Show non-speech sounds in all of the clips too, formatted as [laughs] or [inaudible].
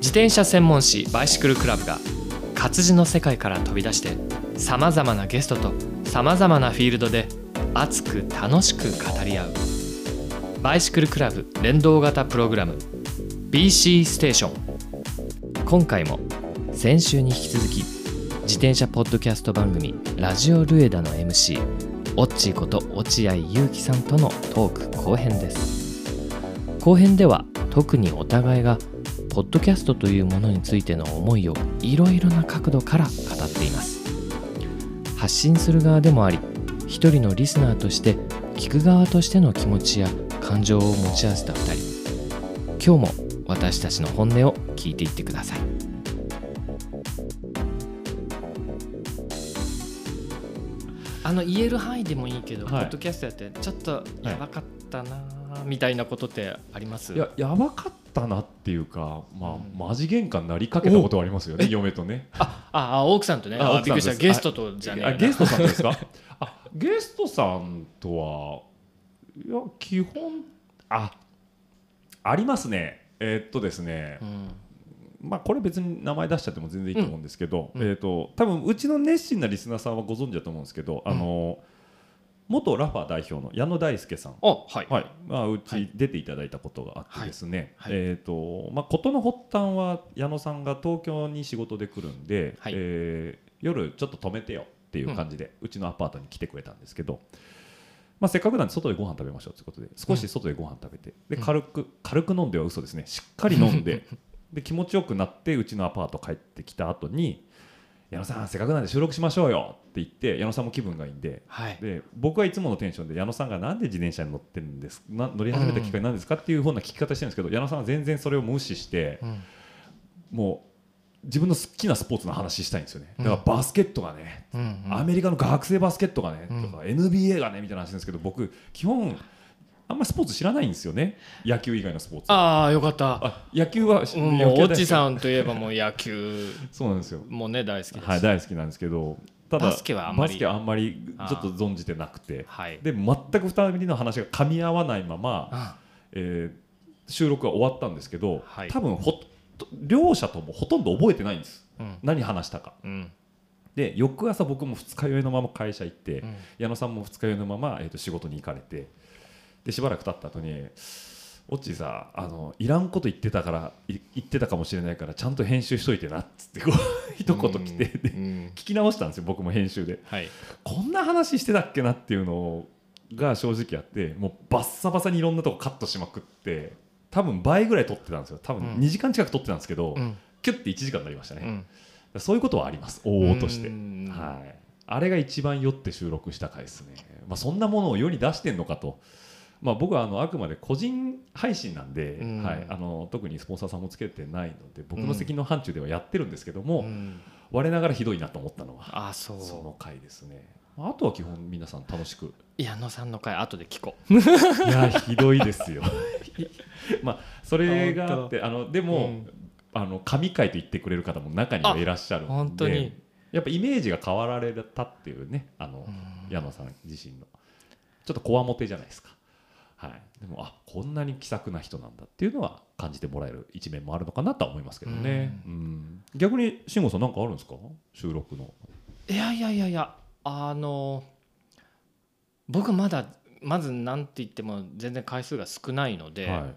自転車専門誌バイシクルクラブが活字の世界から飛び出してさまざまなゲストとさまざまなフィールドで熱く楽しく語り合う。バイシクルクラブ連動型プログラム BC ステーション今回も先週に引き続き自転車ポッドキャスト番組ラジオルエダの MC オッチーこと落合優樹さんとのトーク後編です。後編では特にお互いがポッドキャストというものについての思いをいろいろな角度から語っています。発信する側でもあり一人のリスナーとして聞く側としての気持ちや感情を持ち合わせた2人今日も私たちの本音を聞いていってください。あの言える範囲でもいいけど、はい。ポッドキャストやってちょっとやばかったなみたいなことってあります、いややばかったなっていうか、まあうん。マジ喧嘩になりかけたことはありますよね嫁とね。ああ奥さんとね。ああびっくりした。ゲストとじゃねえゲストさんですか？あゲストさんとはいや基本あありますね。えーっとですね、うん。まあこれ別に名前出しちゃっても全然いいと思うんですけど、うん。えーっと多分うちの熱心なリスナーさんはご存知だと思うんですけど、あの元ラファ代表の矢野大輔さん。あはい。はい。まあ、うはちい。出ていただいたことがあってですね、はい。はい。えーとまあ、事の発端は矢野さんが東京に仕事で来るんで、はい。えー夜ちょっと泊めてよっていう感じで、うちのアパートに来てくれたんですけど、まあ、せっかくなんで外でご飯食べましょうということで少し外でご飯食べて、でうん。軽く軽く飲んでは嘘ですね。しっかり飲んで [laughs] で気持ちよくなってうちのアパート帰ってきた後に矢野さんせっかくなんで収録しましょうよ。って言って矢野さんも気分がいいんで。はい。で僕はいつものテンションで矢野さんがなんで自転車に乗ってるんですな乗り始めたきっかけなんですかっていうふうな聞き方してるんですけど矢野さんは全然それを無視してうん。もう自分の好きなスポーツの話したいんですよね。うん。だからバスケットがね、うんうん。アメリカの学生バスケットがね、うん。とか NBA がねみたいな話なんですけど僕基本あんまりスポーツ知らないんですよね。野球以外のスポーツ。ああよかった。あ野球は、うんもうオッチさんといえばもう野球。[laughs] そうなんですよ。もね大好きです、はい大好きなんですけどただバスケはあんまり。バスケはあんまりちょっと存じてなくて。はい。で全く2人の話が噛み合わないまま、あえー収録が終わったんですけど、はい。多分ほと両者ともほとんど覚えてないんです。うん。何話したか。うん。で翌朝僕も二日酔いのまま会社行って、うん。矢野さんも二日酔いのまま、えー、と仕事に行かれてでしばらく経った後に「オッチーさあのいらんこと言ってたからい言ってたかもしれないからちゃんと編集しといてな」っつってこう一言来て、でうん。聞き直したんですよ僕も編集で。はい。こんな話してたっけなっていうのが正直あってもうバッサバサにいろんなとこカットしまくって多分倍ぐらい撮ってたんですよ。多分うん。2時間近く撮ってたんですけど、うん。キュッて1時間になりましたね、うん。そういうことはあります。往々として、うん。はい、あれが一番酔って収録した回ですね、まあ、そんなものを世に出してんのかと、まあ、僕はあのあくまで個人配信なんで、うん。はい、あの特にスポンサーさんもつけてないので僕の責任の範疇ではやってるんですけども、うん。我ながらひどいなと思ったのはあそう。その回ですね。あとは基本皆さん楽しく。矢野さんの回後で聞こう。いやひどいですよ。[laughs] まあそれがあってあのでも、うん。あの神回と言ってくれる方も中にはいらっしゃるんで本当に。やっぱイメージが変わられたっていうねあの、うん。矢野さん自身の。ちょっとこわもてじゃないですか、はい、でもあこんなに気さくな人なんだっていうのは感じてもらえる一面もあるのかなとは思いますけどね、うん。逆に慎吾さん何かあるんですか？収録の。いやいやいやいやあの僕まだまずなんて言っても全然回数が少ないので、はい。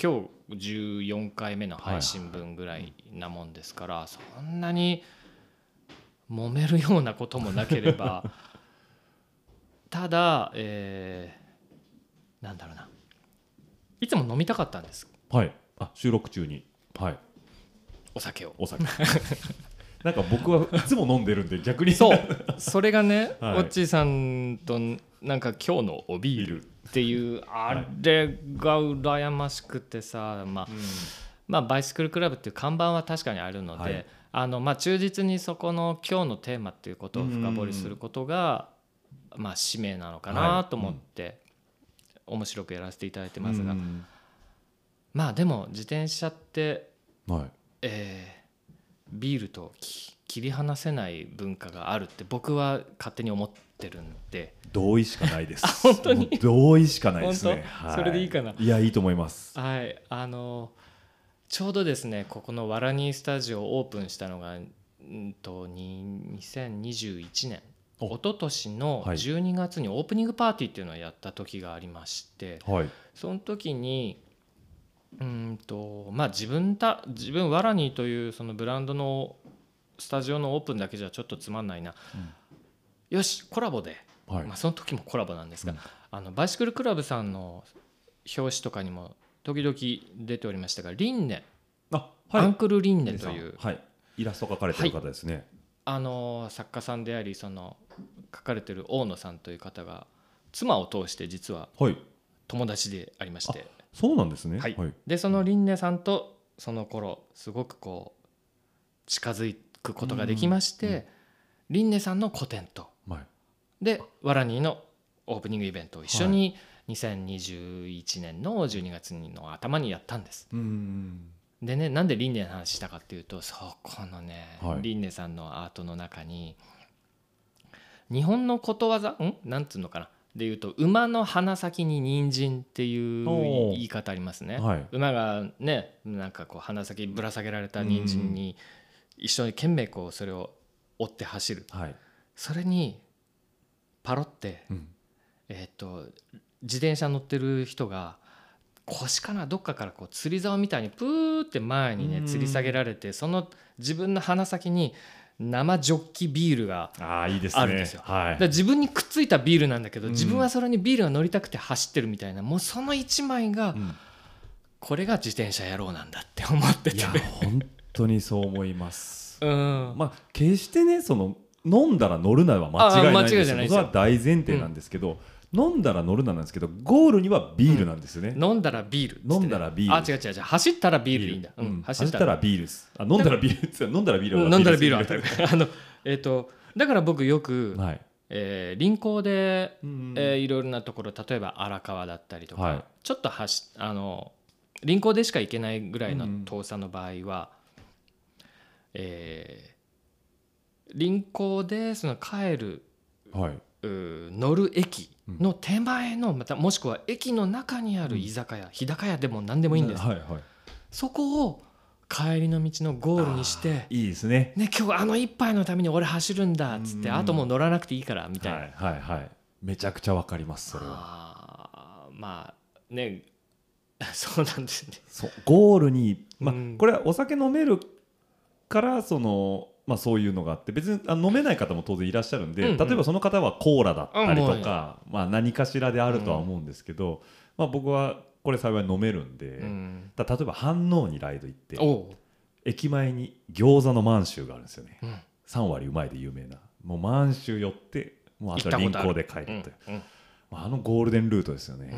今日14回目の配信分ぐらいなもんですから、そんなに揉めるようなこともなければ [laughs] ただ、えーなんだろうな。いつも飲みたかったんです。はい。あ収録中に。はい。お酒を。お酒。[laughs] なんか僕はいつも飲んでるんで逆に。そう。それがね、はい。オッチーさんとなんか今日のおビール。っていうあれが羨ましくてさ、まあまあ、バイシクルクラブっていう看板は確かにあるので、はい。あのまあ、忠実にそこの今日のテーマっていうことを深掘りすることがまあ、使命なのかはないと思って、面白くやらせていただいてますが、うん。まあでも自転車って、はい。えービールとき切り離せない文化があるって僕は勝手に思ってるんで。同意しかないです。[laughs] 本当に？同意しかないですね。本当？それでいいかな？いやいいと思います。はい。あのちょうどですねここのワラニースタジオをオープンしたのがうんとに2021年お一昨年のはい。12月にオープニングパーティーっていうのをやった時がありまして、はい。その時にうんとまあ自分た自分ワラニーというそのブランドのスタジオのオープンだけじゃちょっとつまんないな、よしコラボで、はい。まあ、その時もコラボなんですが、うん。あのバイシクルクラブさんの表紙とかにも時々出ておりましたがリンネ、あアンクルリンネネという。はい。イラスト描かれてる方ですね。あの作家さんでありその書かれてる大野さんという方が妻を通して実ははい。友達でありまして。そうなんですね。はい。はい。でそのリンネさんとその頃すごくこう近づくことができまして、うんさんの個展と。はい。でワラニーのオープニングイベントを一緒に2021年の12月の頭にやったんです。うんでねなんでリンネの話したかっていうとそこのね、はい。リンネさんのアートの中に日本のことわざん？なんつうのかな？でいうと馬の鼻先に人参っていう言い方ありますね。はい。馬がねなんかこう鼻先ぶら下げられた人参に一生懸命こうそれを追って走る。はい。それにパロって、うん。えー、と自転車乗ってる人が腰かなどっかからこう釣り竿みたいにプーって前にねうん。吊り下げられてその自分の鼻先に生ジョッキビールがああいいですね。あるんですよ。はい。だ自分にくっついたビールなんだけどうん。自分はそれにビールが乗りたくて走ってるみたいなもうその一枚がうん。これが自転車野郎なんだって思ってて。いや本当にそう思います。うん。まあ決してねその飲んだら乗るなは間違いないですよ。それは大前提なんですけど、飲んだら乗るななんですけどゴールにはビールなんですよね。飲んだらビールね飲んだらビールあ違う違う違う走ったらビールでいいんだ、ううんん、走ったらビールです。あ飲んだらビールです。飲んだらビール飲んだらビールあのえっ、とだから僕よく、はい。えー臨港で、うんえーいろいろなところ例えば荒川だったりとか、はいちょっと走あの臨港でしか行けないぐらいのうん遠さの場合は、えー臨港でその帰るはい。乗る駅の手前のまたもしくは駅の中にある居酒屋、日高屋でも何でもいいんです、はいはい。そこを帰りの道のゴールにしていいですね。ね、今日あの一杯のために俺走るんだっつってうんあともう乗らなくていいからみたいな、はいはいはい。めちゃくちゃわかりますそれは。まあね [laughs] そうなんですねゴールに、まあうんこれはお酒飲めるからその、まあ、そういうのがあって別にあ飲めない方も当然いらっしゃるんで、うんうん。例えばその方はコーラだったりとか、まあ、何かしらであるとは思うんですけど、まあ、僕はこれ幸い飲めるんで、うん。だ例えば飯能にライド行って駅前に餃子の満州があるんですよね。うん。3割うまいで有名な。もう満州寄ってもうあとは臨港で帰るという、ああのゴールデンルートですよね。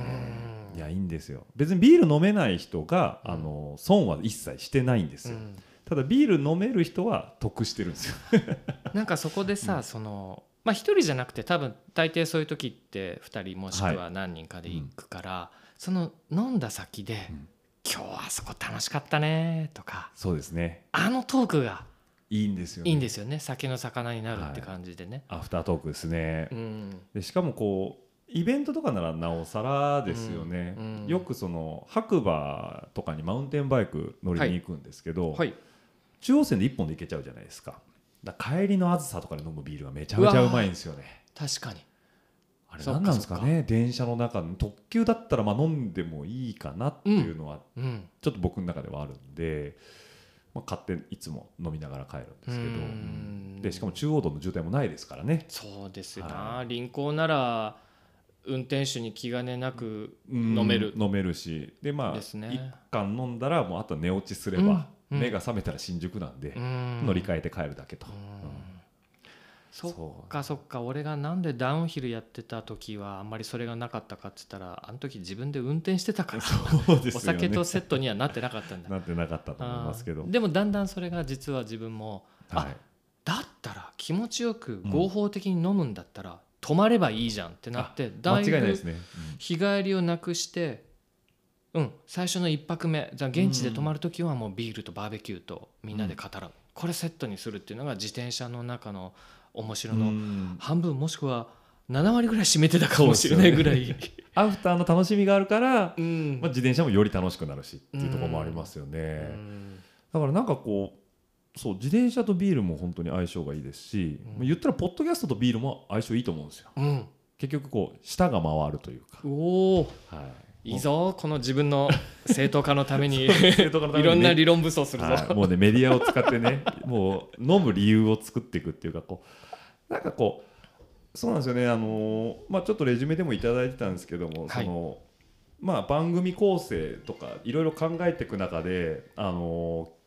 うん。いやいいんですよ。別にビール飲めない人が、うん。あの損は一切してないんですよ、うんただビール飲める人は得してるんですよ。[laughs] なんかそこでさ、そのまあ一人じゃなくて多分大抵そういう時って2人もしくは何人かで行くから、その飲んだ先で、うん。今日あそこ楽しかったね」とかそうですね。あのトークがいいんですよ、ね、いいんですよね。酒の魚になるって感じでね。アフタートークですね、うん。でしかもこうイベントとかならなおさらですよね、うん。うん。よくその白馬とかにマウンテンバイク乗りに行くんですけど、はい、中央線で1本で行けちゃうじゃないですか。だ帰りのあずさとかで飲むビールがめちゃめちゃうまいんですよね。確かに。あれ何なんですかね？電車の中の特急だったらまあ飲んでもいいかなっていうのはうん。ちょっと僕の中ではあるんで、まあ、買っていつも飲みながら帰るんですけど。うん。でしかも中央道の渋滞もないですからね。そうですよな、は臨港なら運転手に気兼ねなくうん飲める、飲めるし。でまあですね。一貫飲んだらもうあとは寝落ちすれば、目が覚めたら新宿なんで、うん。乗り換えて帰るだけと、うん。うん。そっかそっか俺がなんでダウンヒルやってた時はあんまりそれがなかったかっつったらあの時自分で運転してたから [laughs] そうですよね。お酒とセットにはなってなかったんだな。[laughs] ってなかったと思いますけど。でもだんだんそれが実は自分も、はい。あだったら気持ちよく合法的に飲むんだったら、泊まればいいじゃんってなって間だいぶ違いないですね、日帰りをなくしてうん。最初の1泊目じゃあ現地で泊まる時はもうビールとバーベキューとみんなで語らう、これセットにするっていうのが自転車の中の面白うん。のうん半分もしくは7割ぐらい占めてたかもしれないぐらい。[laughs] アフターの楽しみがあるから、うん。まあ、自転車もより楽しくなるしっていうところもありますよね、うん。だからなんかこうそう自転車とビールも本当に相性がいいですし、うん。まあ言ったらポッドキャストとビールも相性いいと思うんですよ。うん。結局こう舌が回るというか、おおはい、いいぞこの自分の正当化のために [laughs] いろんな理論武装するぞ、はい、もうねメディアを使ってね [laughs] もう飲む理由を作っていくっていうかこうなんかこうそうなんですよねあのーまあちょっとレジュメでもいただいてたんですけども、はい。そのまあ番組構成とかいろいろ考えていく中であのー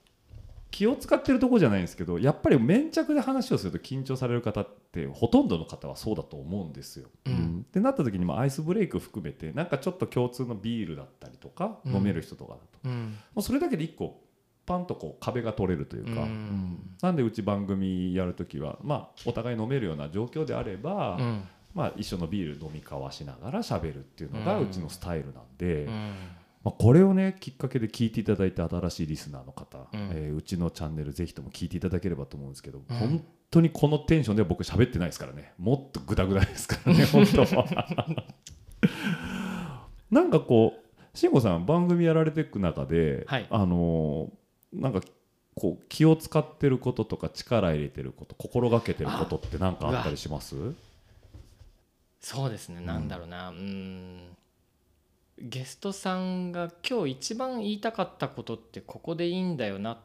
気を使ってるところじゃないんですけどやっぱり粘着で話をすると緊張される方ってほとんどの方はそうだと思うんですよ。うん。ってなった時にまあアイスブレイク含めてなんかちょっと共通のビールだったりとか、うん飲める人とかだと。うん。もうそれだけで一個パンとこう壁が取れるというか、うん。うん。なんでうち番組やるときは、まあ、お互い飲めるような状況であれば、うん。まあ、一緒のビール飲み交わしながら喋るっていうのがうちのスタイルなんで、うんまあ、これをねきっかけで聞いていただいた新しいリスナーの方、うん。えーうちのチャンネルぜひとも聞いていただければと思うんですけど、うん。本当にこのテンションでは僕喋ってないですからね。もっとグダグダですからね [laughs] 本当は。なんかこう慎吾さん番組やられていく中で、はい。あのーなんかこう気を使ってることとか力入れてること心がけてることって何かあったりします？そうですね。なんだろうな。うんゲストさんが今日一番言いたかったことってここでいいんだよなっ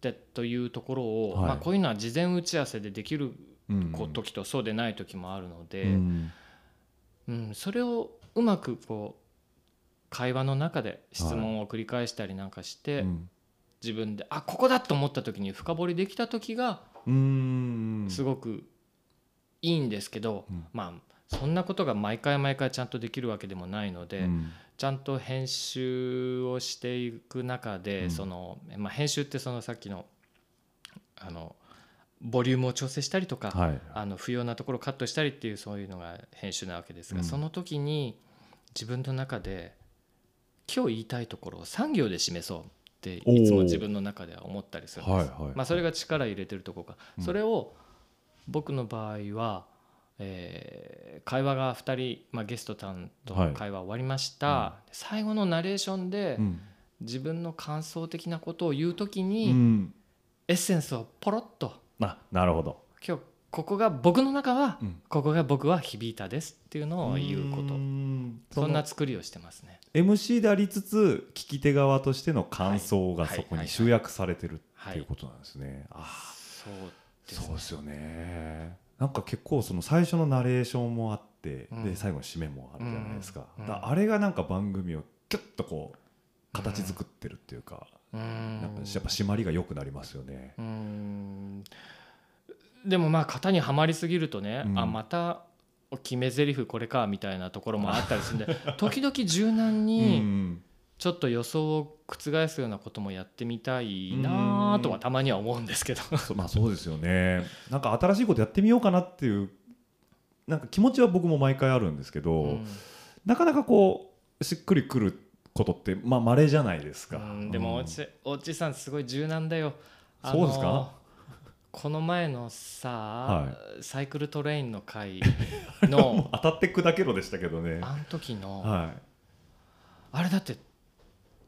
てというところを、はい。まあ、こういうのは事前打ち合わせでできる時とそうでない時もあるので、うん。うん、それをうまくこう会話の中で質問を繰り返したりなんかして、うん。自分であここだと思った時に深掘りできた時がうん。すごくいいんですけど、うん。まあそんなことが毎回毎回ちゃんとできるわけでもないので、うん。ちゃんと編集をしていく中で、うん。そのまあ、編集ってそのさっきのあのボリュームを調整したりとか、はい。あの不要なところをカットしたりっていうそういうのが編集なわけですが、うん。その時に自分の中で今日言いたいところを3行で示そうっていつも自分の中では思ったりするんです。はいはいまあ、それが力入れてるところか、うん。それを僕の場合は、えー会話が2人、まあ、ゲストさんとの会話終わりました、最後のナレーションでうん。自分の感想的なことを言う時うに、ん。エッセンスをポロッと。あなるほど。今日ここが僕の中は、うん。ここが僕は響いたですっていうのを言うこと。ん。そんな作りをしてますね。MC でありつつ聞き手側としての感想がはい。そこはい。に集約されてるはいっていうことなんですね。あそうですそうですよね。なんか結構その最初のナレーションもあって、うん。で最後の締めもあるじゃないですか。うん。だあれがなんか番組をキュッとこう形作ってるっていうか、うーん。やっぱ締まりが良くなりますよね。でもまあ型にはまりすぎるとね、うん。あまた決め台詞これかみたいなところもあったりするんで [laughs] 時々柔軟にうんちょっと予想を覆すようなこともやってみたいなとはたまには思うんですけど。まあそうですよね。なんか新しいことやってみようかなっていうなんか気持ちは僕も毎回あるんですけど、うんなかなかこうしっくりくることってまあ稀じゃないですか。うんでもおうんちおっちさんすごい柔軟だよ。あそうですか？この前のさ、はサイクルトレインの回の [laughs] 当たって砕けろでしたけどね。あの時の、はあれだって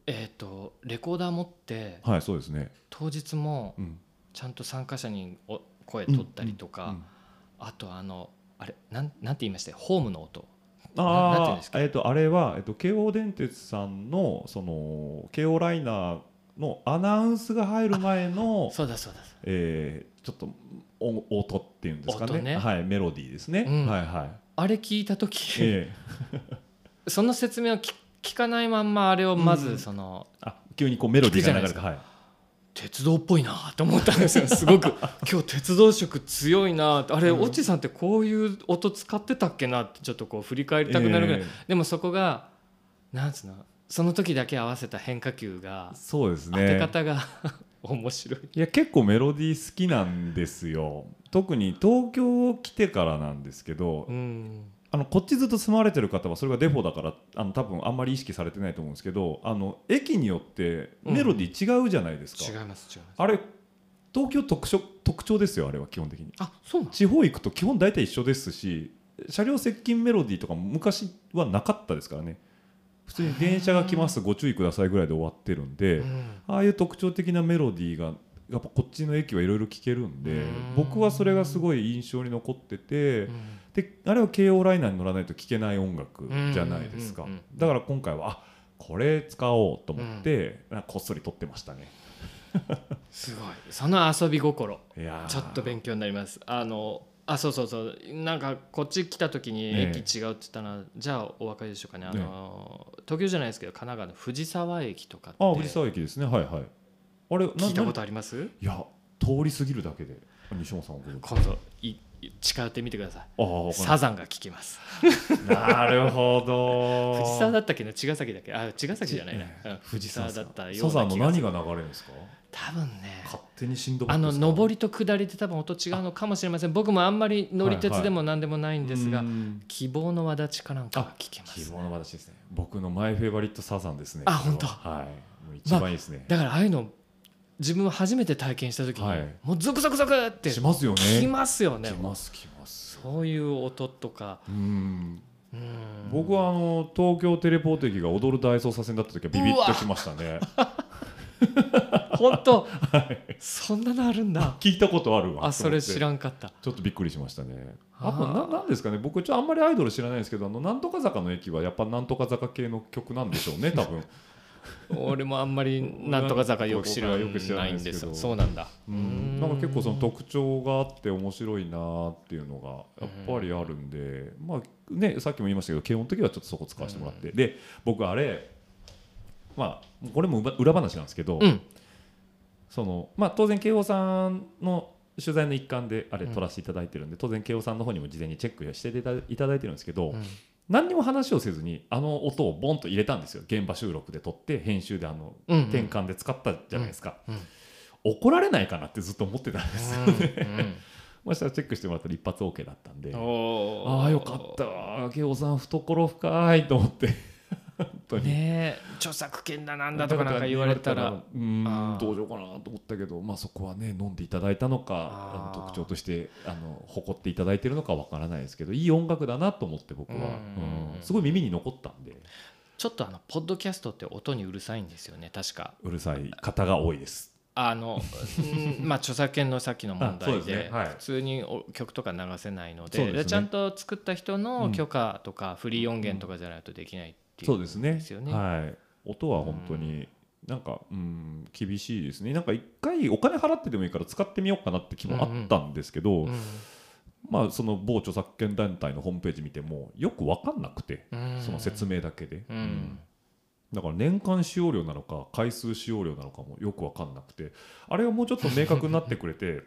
えっ、とレコーダー持ってい、はい、そうですね。当日もうん、ちゃんと参加者にお声取ったりとか、うんあとあのあれなんなんて言いました？よホームの音。あですか？あ、えっ、とあれはえっ、と京王電鉄さんのその京王ライナーのアナウンスが入る前の、そうだそうだえーちょっとお音っていうんですかね？音ね。はい、メロディーですね。うん。はいはい。あれ聞いた時、ええ。[laughs] その説明を聞聞かないまんまあれをまうん。ずその、あ急にこうメロディーが流れてはい。鉄道っぽいなと思ったんですよ。[laughs] すごく。今日鉄道色強いなあれ、うん。オチさんってこういう音使ってたっけなってちょっとこう振り返りたくなるぐらい、えでもそこがなんつうのその時だけ合わせた変化球がえそうです当てね。方が [laughs] 面白い。いや結構メロディー好きなんですよ。特に東京来てからなんですけど、うんあのこっちずっと住まわれてる方はそれがデフォだからあの多分あんまり意識されてないと思うんですけどあの駅によってメロディー違うじゃないですか、違います違います。あれ東京特色特徴ですよあれは基本的に。あそう地方行くと基本大体一緒ですし車両接近メロディーとかも昔はなかったですからね。普通に電車が来ますご注意くださいぐらいで終わってるんで、うん。ああいう特徴的なメロディーがやっぱこっちの駅はいろいろ聴けるんでうん。僕はそれがすごい印象に残っててうん。であれは京王ライナーに乗らないと聴けない音楽じゃないですか。だから今回はあこれ使おうと思ってなんかこっそり撮ってましたね。[laughs] すごい。その遊び心ちょっと勉強になります。あのあそうそうそう。なんかこっち来た時にええ。駅違うって言ったら、じゃあお分かりでしょうかね。あの、東京じゃないですけど神奈川の藤沢駅とかって。あ藤沢駅ですね。はいはいあれな聞いたことなあります？いや通り過ぎるだけで西本さん今度い近寄ってみてください。あサザンが聞きます。[laughs] なるほど。藤沢だったっけ？な茅ヶ崎だっけ？あ茅ヶ崎じゃないな、えうん藤沢だったようサザンの何が流れるんですか？多分ね勝手に振動あの上りりと下りって多分音違うのかもしれません。僕もあんまり乗り鉄でも何でもないんですが、希望の輪立ちかなんかが聞けます希望の私ですね。僕のマイフェイバリットサザンですね。あ本当。は。い。一番いいですね、だからああいうの自分は初めて体験した時に、はい。もうゾクゾクゾクってしますよね。きますよね。きますきます。そういう音とか。うん。うん。僕はあの東京テレポート駅が踊る大捜査線だった時はビビッときましたね。本当、[laughs] そんなのあるんだ。聞いたことあるわ。あそれ知んらんかった。ちょっとびっくりしましたね。あとななんですかね。僕ちょあんまりアイドル知らないですけどあのなんとか坂の駅はやっぱなんとか坂系の曲なんでしょうね多分 [laughs] 俺もあんまりなんとか坂よく知らなないいんですんですけどそうなんだ。うん。なんか結構その特徴があって面白いなっていうのがやっぱりあるんで、まあねさっきも言いましたけど慶応の時はちょっとそこ使わせてもらって、で僕あれまあこれも裏裏話なんですけど、うん。そのまあ当然慶応さんの取材の一環であれうん。撮らせていただいてるんで、当然慶応さんの方にも事前にチェックしていたいただいてるんですけど、うん何にも話をせずにあの音をボンと入れたんですよ。現場収録で撮って編集であのうんうん。転換で使ったじゃないですか、うんうん。怒られないかなってずっと思ってたんですようんね、[laughs] ましたらチェックしてもらったら一発 OK だったんでああよかった慶応さん懐深いと思ってねえ著作権だなんだとかなんか言われたら。うーんどうしようかなと思ったけど、まあ、そこはね飲んでいただいたのかあの特徴としてあの誇っていただいてるのかわからないですけどいい音楽だなと思って僕は、すごい耳に残ったんで。ちょっとあのポッドキャストって音にうるさいんですよね確か。うるさい。方が多いです。あの、うんまあ著作権のさっきの問題で [laughs] ね。はい。普通にお曲とか流せないのでね。でちゃんと作った人うんの許可とかフリー音源とかじゃないとできないっていうそうですね。ですよね。はい、音は本当になんか、うん、厳しいですね。なんか一回お金払ってでもいいから使ってみようかなって気もあったんですけど、うん。まあその某著作権団体のホームページ見てもよく分かんなくて、うん。その説明だけで、うん。うん。だから年間使用料なのか回数使用料なのかもよく分かんなくてあれがもうちょっと明確になってくれて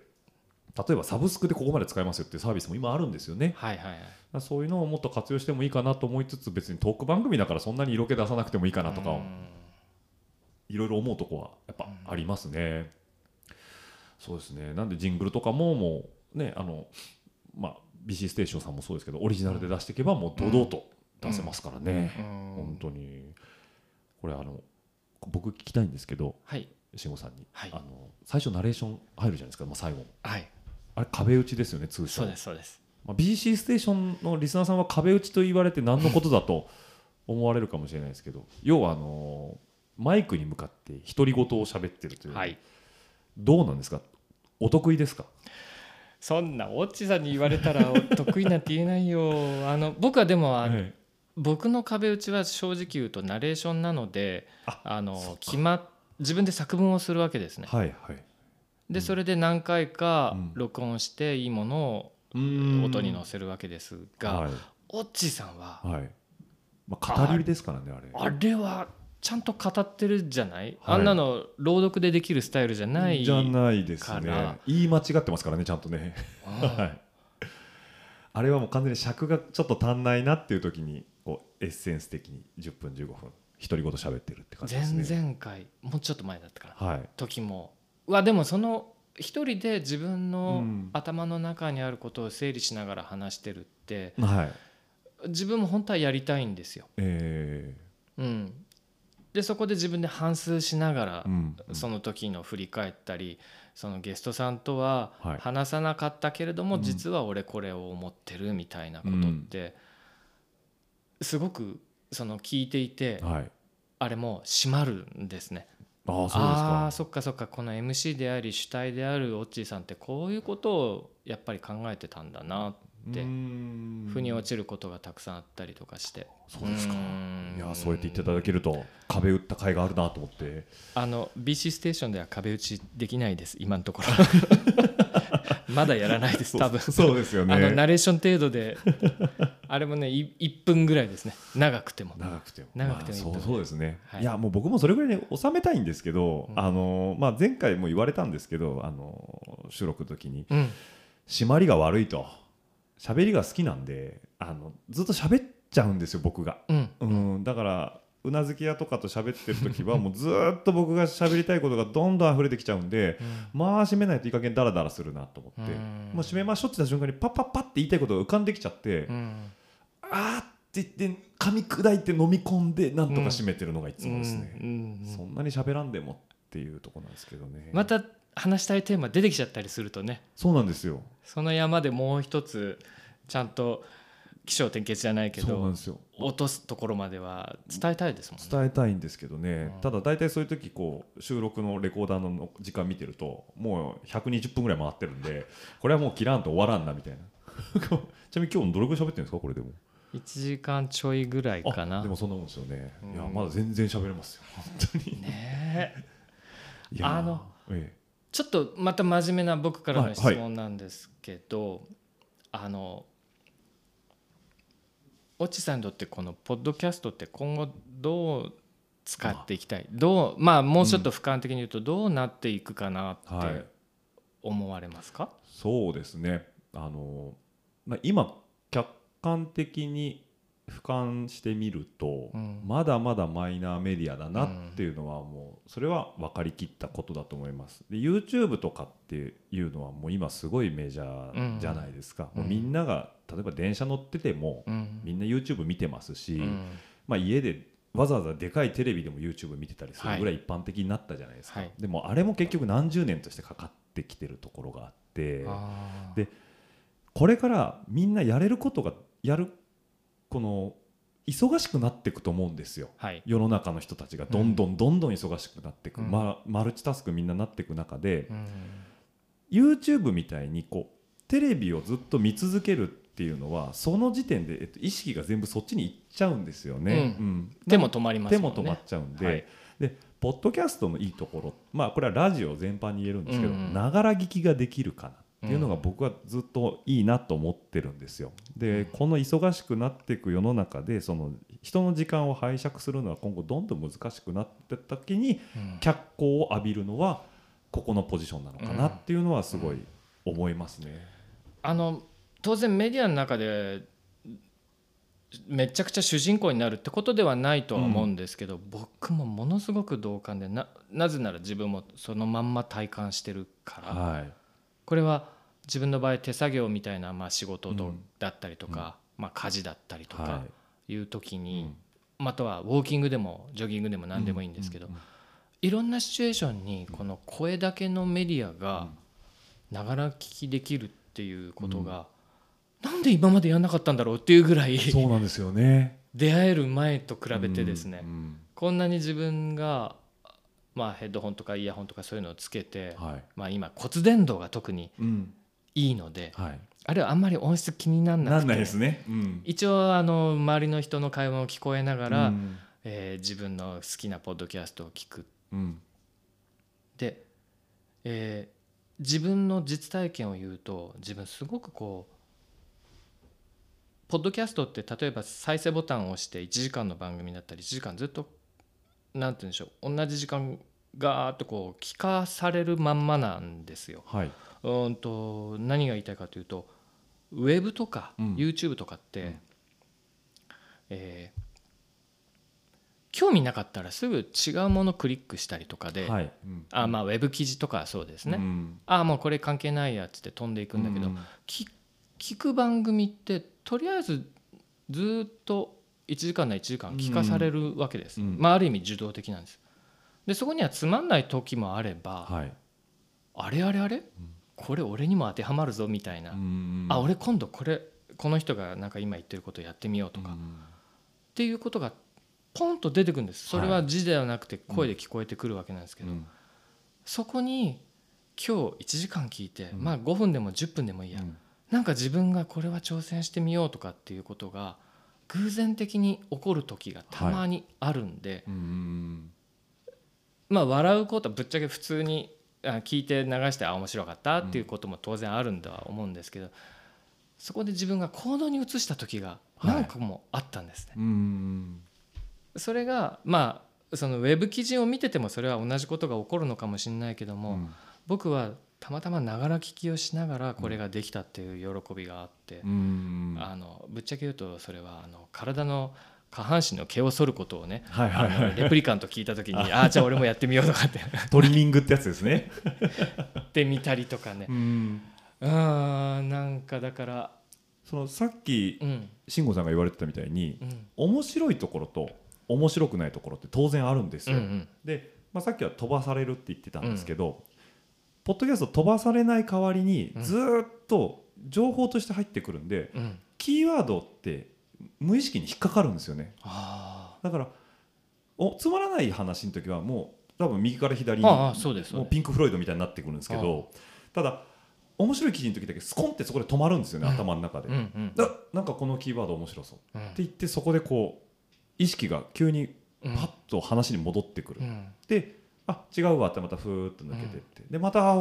例えばサブスクでここまで使えますよっていうサービスも今あるんですよね。はいはいはい。そういうのをもっと活用してもいいかなと思いつつ別にトーク番組だからそんなに色気出さなくてもいいかなとかうん。いろいろ思うとこはやっぱありますね。そうですね。なんでジングルとかももうねあのまあ BC ステーションさんもそうですけどオリジナルで出していけばもう堂々と出せますからね、うん。本当に。これあの僕聞きたいんですけどはい。慎吾さんに、はい。あの最初ナレーション入るじゃないですか、まあ、最後。はいあれ壁打ちですよね通称。そうですそうです。まあ、BC ステーションのリスナーさんは壁打ちと言われて何のことだと思われるかもしれないですけど要はあのマイクに向かって独り言を喋ってるという、はい。どうなんですか？お得意ですか？そんなオッチさんに言われたら得意なんて言えないよ。[laughs] あの僕はでもあのはい僕の壁打ちは正直言うとナレーションなのでああの決ま自分で作文をするわけですね。はいはいでそれで何回かうん。録音していいものを音音に乗せるわけですが、はい、オッチさんははい。まあ、語りですからねあれ。あれはちゃんと語ってるじゃない、はい。あんなの朗読でできるスタイルじゃないじゃないですね。言い間違ってますからねちゃんとね。はい。あれはもう完全に尺がちょっと足んないなっていう時にこうエッセンス的に10分15分独り言喋ってるって感じですね。前々回もうちょっと前だったかな。はい。時もはでもその一人で自分うのん。頭の中にあることを整理しながら話してるってはい。自分も本当はやりたいんですよ。えうん、でそこで自分で反芻しながらーうん。その時の振り返ったりそのゲストさんとははい。話さなかったけれども、うん。実は俺これを思ってるみたいなことって、すごくその聞いていて、はい。あれも締まるんですね。ああそうですか。ああーそっかそっか。この MC であり主体であるオッチーさんってこういうことをやっぱり考えてたんだなって腑に落ちることがたくさんあったりとかして。そうですか。いやそうやって言っていただけると壁打った甲斐があるなと思って。あの BC ステーションでは壁打ちできないです今のところ [laughs] まだやらないです多分。そうですよね。あのナレーション程度であれもねい1分ぐらいですね。長くても。長くても。長くてもそうそうですね、はい。い、やもう僕もそれぐらいに収めたいんですけど、うん。あのまあ、前回も言われたんですけどあの収録の時にうん。締まりが悪いと。喋りが好きなんであのずっと喋っちゃうんですよ僕が、うん。うん、だからうなずき屋とかと喋ってる時はもうずーっと僕が喋りたいことがどんどん溢れてきちゃうんでまあ締めないといい加減ダラダラするなと思って、うん。もう締めましょうって言った瞬間にパッパッパッって言いたいことが浮かんできちゃって、うん。あーって言って噛み砕いて飲み込んでなんとか締めてるのがいつもですね、うん。うん。うん。そんなに喋らんでもっていうところなんですけどね。また話したいテーマ出てきちゃったりするとね。そうなんですよ。その山でもう一つちゃんと起承転結じゃないけど落とすところまでは伝えたいですもんね。伝えたいんですけどね、うん。ただ大体そういう時こう収録のレコーダーの時間見てるともう120分ぐらい回ってるんで [laughs] これはもう切らんと終わらんなみたいな。[laughs] ちなみに今日どれぐらい喋ってるんですかこれでも。1時間ちょいぐらいかな。あで。もそんなもんですよね、うん。いやまだ全然喋れますよ。本当に。ねえ。[laughs] あのえちょっとまた真面目な僕からの質はい。問なんですけど、あのオチさんにとってこのポッドキャストって今後どう使っていきたい？どうまあもうちょっと俯瞰的に言うとどうなっていくかなって思われますか、そうですね。あの、まあ、今客観的に俯瞰してみると、うん。まだまだマイナーメディアだなっていうのはもうそれは分かりきったことだと思います。で YouTube とかっていうのはもう今すごいメジャーじゃないですか、うん。もうみんなが例えば電車乗っててもうん。みんな YouTube 見てますし、うん。まあ、家でわざわざでかいテレビでも YouTube 見てたりするぐらい一般的になったじゃないですか、はい。でもあれも結局何十年としてかかってきてるところがあってでこれからみんなやれることがやるこの忙しくなっていくと思うんですよ。はい。世の中の人たちがどんどんどんどん忙しくなっていく、うん。まマルチタスクみんななっていく中でう、ん。YouTube みたいにこうテレビをずっと見続けるっていうのはその時点で、えっと、意識が全部そっちに行っちゃうんですよね。うん。うん。手も止まりますね。手も止まっちゃうんで,、はい。でポッドキャストのいいところまあこれはラジオ全般に言えるんですけどながら聞きができるかなっていうのがうん僕はずっといいなと思ってるんですよ。でこの忙しくなっていく世の中でその人の時間を拝借するのは今後どんどん難しくなってった時にうん。脚光を浴びるのはここのポジションなのかなっていうのはすごい思いますね。あの当然メディアの中でめちゃくちゃ主人公になるってことではないとは思うんですけど、僕もものすごく同感でななぜなら自分もそのまんま体感してるから、はいこれは自分の場合手作業みたいなまあ仕事とうんだったりとか、まあ、家事だったりとかはい。いう時に、うん。またはウォーキングでもジョギングでも何でもいいんですけど、いろんなシチュエーションにこの声だけのメディアがながら聞きできるっていうことが、なんで今までやんなかったんだろうっていうぐらいそうなんですよね。[laughs] 出会える前と比べてですね、こんなに自分が、まあ、ヘッドホンとかイヤホンとかそういうのをつけて、はい。まあ、今骨伝導が特にうん。いいのではい、あるいはあんまり音質気にならなくてなんないですね。うん。一応あの周りの人の会話を聞こえながら、うん。えー自分の好きなポッドキャストを聞く。うん。で、えー自分の実体験を言うと自分すごくこうポッドキャストって例えば再生ボタンを押して1時間の番組だったり1時間ずっとなんて言うんでしょう。同じ時間ガーッとこう聞かされるまんまなんですよ。はい。うーんと何が言いたいかというとウェブとかうん。YouTube とかって、うん。えー興味なかったらすぐ違うものクリックしたりとかで、はい。うんあまあウェブ記事とかはそうですね、うん。あもうこれ関係ないやっつって飛んでいくんだけど、うん。き聞く番組ってとりあえずずっと1時間な1時間聞かされるわけです、うん。まあ、ある意味受動的なんです。でそこにはつまんない時もあれば、はい。あれあれあれ？これ俺にも当てはまるぞみたいな、うんあ俺今度これこの人がなんか今言ってることやってみようとか、っうんていうことがポンと出てくるんです。それは字ではなくて声で聞こえてくるわけなんですけど、うん。そこに今日1時間聞いて、うん。まあ5分でも10分でもいいや、うん。なんか自分がこれは挑戦してみようとかっていうことが偶然的に起こる時がたまにあるんで、うんまあ笑うことはぶっちゃけ普通にあ聞いて流してあ面白かったっていうことも当然あるんだは思うんですけど、そこで自分が行動に移した時が何個もあったんですね。うん。それがまあそのウェブ記事を見ててもそれは同じことが起こるのかもしれないけども、うん。僕はたまたまながら聞きをしながらこれができたっていう喜びがあって、うん。あのぶっちゃけ言うとそれはあの体の下半身の毛を剃ることをねはいはいはい。レプリカント聞いた時にああじゃあ俺もやってみようとかって。トリミングってやつですね。やってみたりとかね。うん。なんかだからそのさっきうん。慎吾さんが言われてたみたいにうん。面白いところと面白くないところって当然あるんですよ、うんうん。で、まあ、さっきは飛ばされるって言ってたんですけど、ポッドキャスト飛ばされない代わりにうん。ずーっと情報として入ってくるんで、うん。キーワードって無意識に引っかかるんですよね。あだからおつまらない話の時はもう多分右から左ーにああそうですそうです。もうピンク・フロイドみたいになってくるんですけどただ面白い記事の時だけスコンってそこで止まるんですよね、うん。頭の中で、うんうん。だなんかこのキーワード面白そう。うん。って言ってそこでこう意識が急にうん。パッと話に戻ってくる、うん。であ違うわってまたふーっと抜けてって、でまた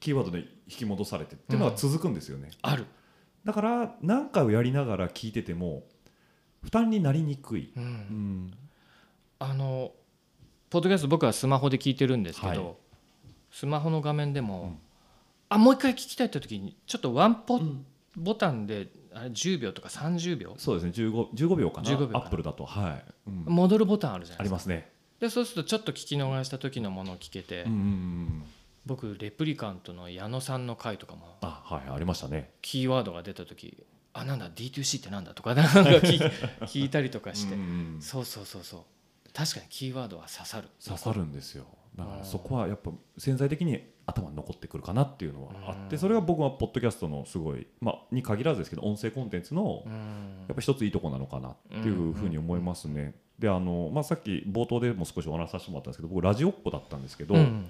キーワードで引き戻されてっていうのが続くんですよね、ある。だから何回をやりながら聞いてても負担になりにくい、ううん。んあのポッドキャスト僕はスマホで聞いてるんですけど、はい。スマホの画面でも、うん。あもう一回聞きたいって時にちょっとワンポ、ボタンであれ10秒とか30秒そうですね。15, 15秒かな。15秒かな。アップルだと。はい、うん。戻るボタンあるじゃないですか。ありますねでそうするとちょっと聞き逃した時のものを聞けて、うんうんうん僕レプリカントの矢野さんの回とかもあはいありましたね。キーワードが出た時あなんだ D2C ってなんだとかなんか聞い [laughs] 聞いたりとかして、うんうんそうそうそうそう。確かにキーワードは刺さる。刺さるんですよ。だからうん。そこはやっぱ潜在的に頭に残ってくるかなっていうのはあっうん。てそれが僕はポッドキャストのすごい、まあ、に限らずですけど音声コンテンツのうん。やっぱ一ついいとこなのかなっていうふうに思いますね。であのまあ、さっき冒頭でも少しお話しさせてもらったんですけど僕ラジオっ子だったんですけど、うん。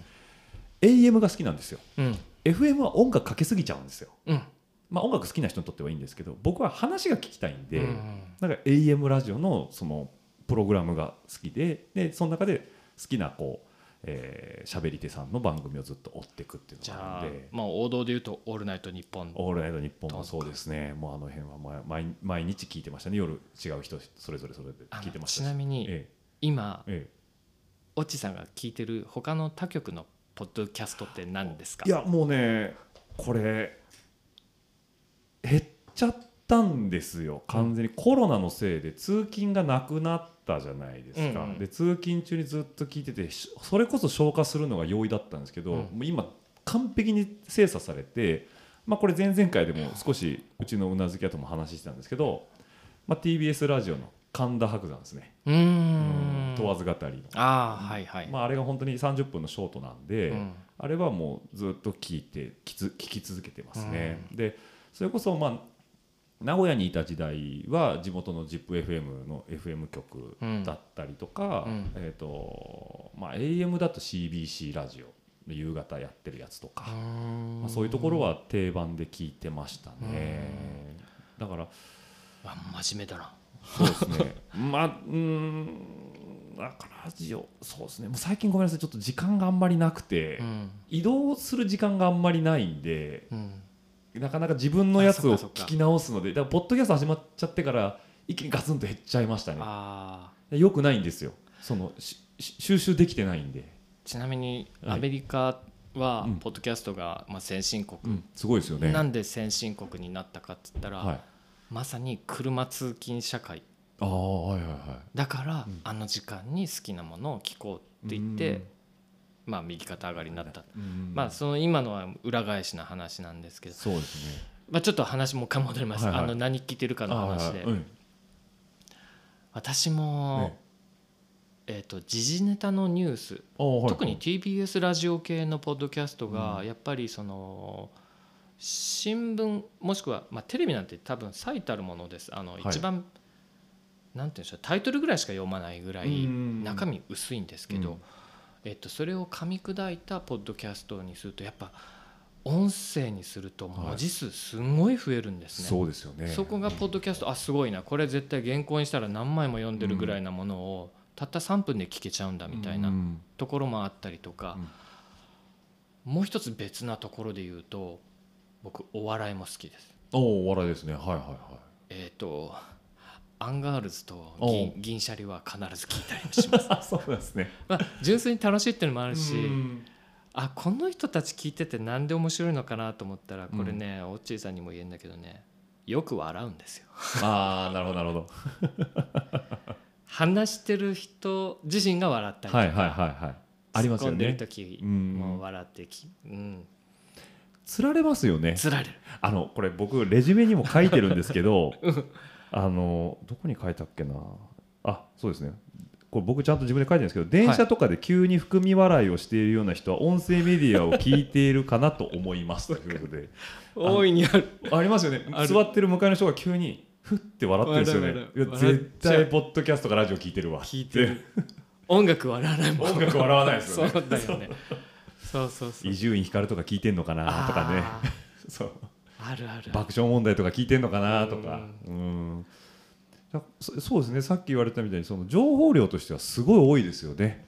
AM が好きなんですよ。うん。FM は音楽かけすぎちゃうんですよ、うん。まあ、音楽好きな人にとってはいいんですけど僕は話が聞きたいんで、うん。なんか AM ラジオのそのプログラムが好きででその中で好きなこうえー喋り手さんの番組をずっと追っていくっていうじのがあるんで。まあ王道で言うと「オールナイトニッポン」オールナイトニッポンもそうですね、もうあの辺はまあ毎毎日聞いてましたね、夜違う人それぞれそれで聞いてましたし。ちなみにえ今ええ。チさんが聞いてる他の他局のポッドキャストって何ですか？えいや、もうね、これ、減っちゃったんですよ、完全に、コロナのせいで通勤がなくなったじゃないですか、うんうん。で通勤中にずっと聞いてて、しそれこそ消化するのが容易だったんですけど、うん。もう今、完璧に精査されて、まあ、これ、前々回でも少しうちのうなずき屋とも話してたんですけど、まあ、TBS ラジオの神田伯山ですね、うーん。問わず語りの。ああはいはい、まあ、あれが本当に30分のショートなんで、うん。あれはもうずっと聞いて聞つ聞き続けてますね。でそれこそまあ名古屋にいた時代は地元の ZIPFM の FM 局だったりとか、うん。えーとまあ、AM だと CBC ラジオ夕方やってるやつとか、まあ、そういうところは定番で聞いてましたね。だからあ真面目だな。そうですね。[laughs] まあ、うーん、なんかラジオ、そうですね。もう最近ごめんなさい、ちょっと時間があんまりなくて、うん。移動する時間があんまりないんで、うんなかなか自分のやつを聞き直すので、だからポッドキャスト始まっちゃってから一気にガツンと減っちゃいましたね。あよくないんですよ。その収集できてないんで、ーちなみにはい。アメリカはうん。ポッドキャストがまあ先進国、うん、すごいですよね。なんで先進国になったかっつったら、はい。まさに車通勤社会。ああはいはいはい。だから、うん。あの時間に好きなものを聞こうって言って、まあ右肩上がりになった、うん。まあその今のは裏返しな話なんですけど、そうですね。まあ、ちょっと話もう一回戻ります、はいはい。あの何聞いてるかの話で、あはいはい。うん。私も、ねえー、と時事ネタのニュースあはい特に TBS ラジオ系のポッドキャストがうん。やっぱりその新聞もしくは、まあ、テレビなんて多分最たるものです。あのい。一番、なんていうんでしょうタイトルぐらいしか読まないぐらいうん。中身薄いんですけど、うんえっと、それを噛み砕いたポッドキャストにするとやっぱ音声にすると文字数すごい増えるんですね。そうですよね。そこがポッドキャストあすごいな。これ絶対原稿にしたら何枚も読んでるぐらいなものを、たった3分で聞けちゃうんだみたいなうん。ところもあったりとか、もう一つ別なところで言うと僕お笑いも好きです。おおお笑いですね。はいはいはい。えっ、とアンガールズと銀銀シャリは必ず聞いたりもします。あ [laughs] そうですね。まあ、純粋に楽しいっていうのもあるし、うん。あこの人たち聞いててなんで面白いのかなと思ったらこれね、オッチーさんにも言えるんだけどねよく笑うんですよ。ああなるほどなるほど。話してる人自身が笑ったりとか、はいはいはいはい。ありますよ突っ込んでるね時うんもう笑ってき、うん、つられますよね。つられる。あのこれ僕レジュメにも書いてるんですけどあのどこに書いたっけな。あそうですね。これ僕ちゃんと自分で書いてるんですけど電車とかで急に含み笑いをしているような人は音声メディアを聞いているかなと思います。ということで大いにある。ありますよね。座ってる向かいの人が急にふって笑ってるんですよね。いや絶対ポッドキャストかラジオ聞いてるわ。聞いてる。[laughs] 音楽笑わないもん。音楽笑わないですよね。そうだよね。そうそうそう。伊集院光とか聞いてんのかなとかね。あ [laughs] そう。ーあるある。爆笑問題とか聞いてんのかなとか。うん。だそそうですね。さっき言われたみたいにその情報量としてはすごい多いですよね。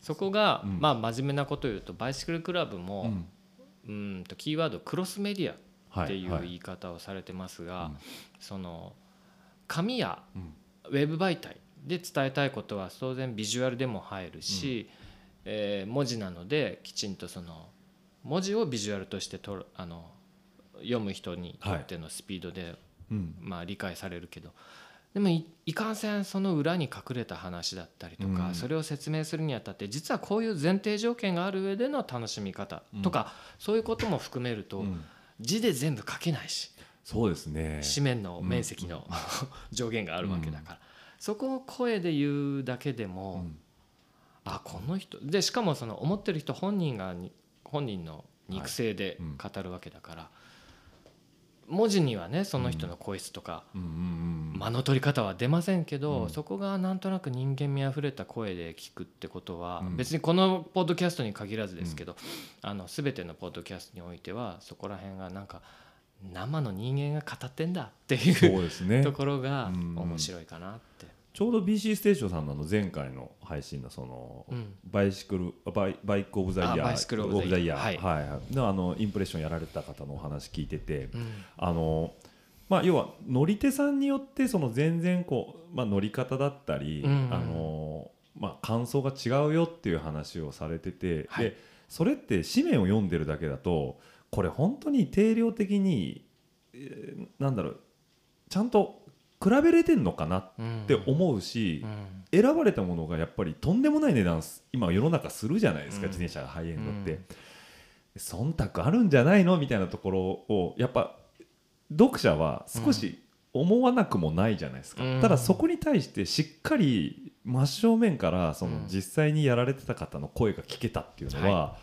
そこが、うん。まあ真面目なことを言うとバイシクルクラブうも、ん。うんとキーワードクロスメディアはっていうは言い方をされてますが、うん。その紙やうん。ウェブ媒体で伝えたいことは当然ビジュアルでも入るし、えー文字なのできちんとその文字をビジュアルとしてとるあの読む人にとってのスピードで、うん。まあ、理解されるけど。でもいいかんせんその裏に隠れた話だったりとか、うん。それを説明するにあたって実はこういう前提条件がある上での楽しみ方とか、そういうことも含めると、うん。字で全部書けないし。そうですね。紙面の面積の、[laughs] 上限があるわけだから、そこを声で言うだけでも、うん。あこの人でしかもその思ってる人本人がに本人の肉声で語るわけだから、文字にはねその人の声質とか、間の取り方は出ませんけど、うん。そこがなんとなく人間味あふれた声で聞くってことは、うん。別にこのポッドキャストに限らずですけど、あの全てのポッドキャストにおいてはそこら辺がなんか生の人間が語ってんだっていうと。ころがうん。面白いかなって。ちょうど BC ステーションさんの前回の配信のその、うん。 Bicycle バイ Bike of the Year あ Bicycle of the Year はい。はいはい。のあのインプレッションやられた方のお話聞いてて、うん。あのまあ、要は乗り手さんによってその全然こう、まあ、乗り方だったり、うんうん。あのまあ、感想が違うよっていう話をされてて、はい。でそれって紙面を読んでるだけだとこれ本当に定量的に、えーなんだろうちゃんと比べれてんのかなっうん。て思うし、うん。選ばれたものがやっぱりとんでもない値段す今世の中するじゃないですか、うん。自転車がハイエンドって、うん。忖度あるんじゃないのみたいなところをやっぱ読者は少し思わなくもないじゃないですか、うん。ただそこに対してしっかり真正面からそのうん。実際にやられてた方の声が聞けたっていうのは、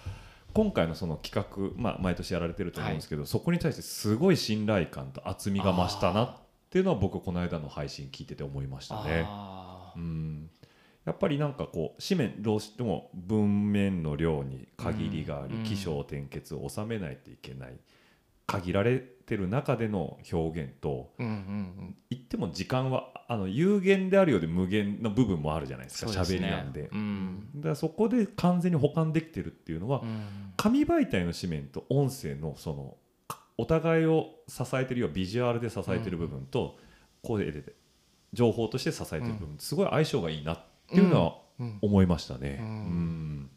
今回のその企画、まあ、毎年やられてると思うんですけど、そこに対してすごい信頼感と厚みが増したなっていうのは僕この間の配信聞いてて思いましたね。うん。やっぱりなんかこう紙面どうしても文面の量に限りがあり、うん。起承転結を収めないといけない限られてる中での表現とうんうんうん。言っても時間はあの有限であるようで無限の部分もあるじゃないですか喋、ね。りなんで、うん。だからそこで完全に保管できてるっていうのは、うん。紙媒体の紙面と音声のそのお互いを支えてるようビジュアルで支えてる部分と声で情報として支えてる部分、すごい相性がいいなっていうのはうん思いましたね。ううん。ん。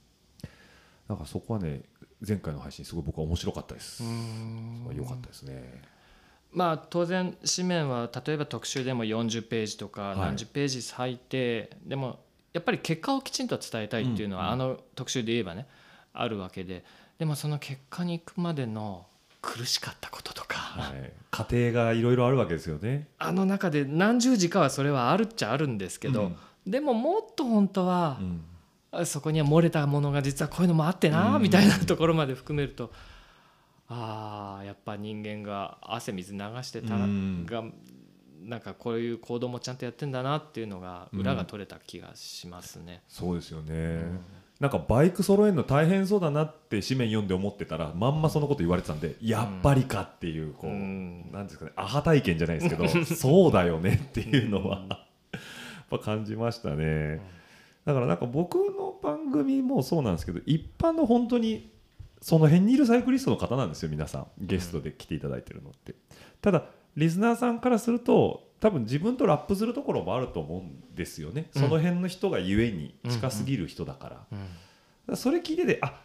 なんかそこはね前回の配信すごい僕は面白かったです。うん。良かったですね。まあ当然紙面は例えば特集でも40ページとかはい。何十ページ割いて、でもやっぱり結果をきちんと伝えたいっていうのは、うんうん。あの特集で言えばねあるわけで。でもその結果に行くまでの苦しかったこととか、はい、家庭がいろいろあるわけですよね。あの中で何十時かはそれはあるっちゃあるんですけど、うん。でももっと本当はう、ん。あそこには漏れたものが実はこういうのもあってな、うん。みたいなところまで含めるとああやっぱ人間が汗水流してたら、うん。がなんかこういう行動もちゃんとやってんだなっていうのが裏が取れた気がしますね。そうですよね、なんかバイク揃えるの大変そうだなって紙面読んで思ってたらまんまそのこと言われてたんでやっぱりかっていうこう、うん。なんですかねアハ体験じゃないですけどそうだよねっていうのはやっぱ感じましたね。だからなんか僕の番組もそうなんですけど一般の本当にその辺にいるサイクリストの方なんですよ皆さん。ゲストで来ていただいてるのって。ただリスナーさんからすると多分自分とラップするところもあると思うんですよね、うん。その辺の人がゆえに近すぎる人だから,、だからそれ聞いててあ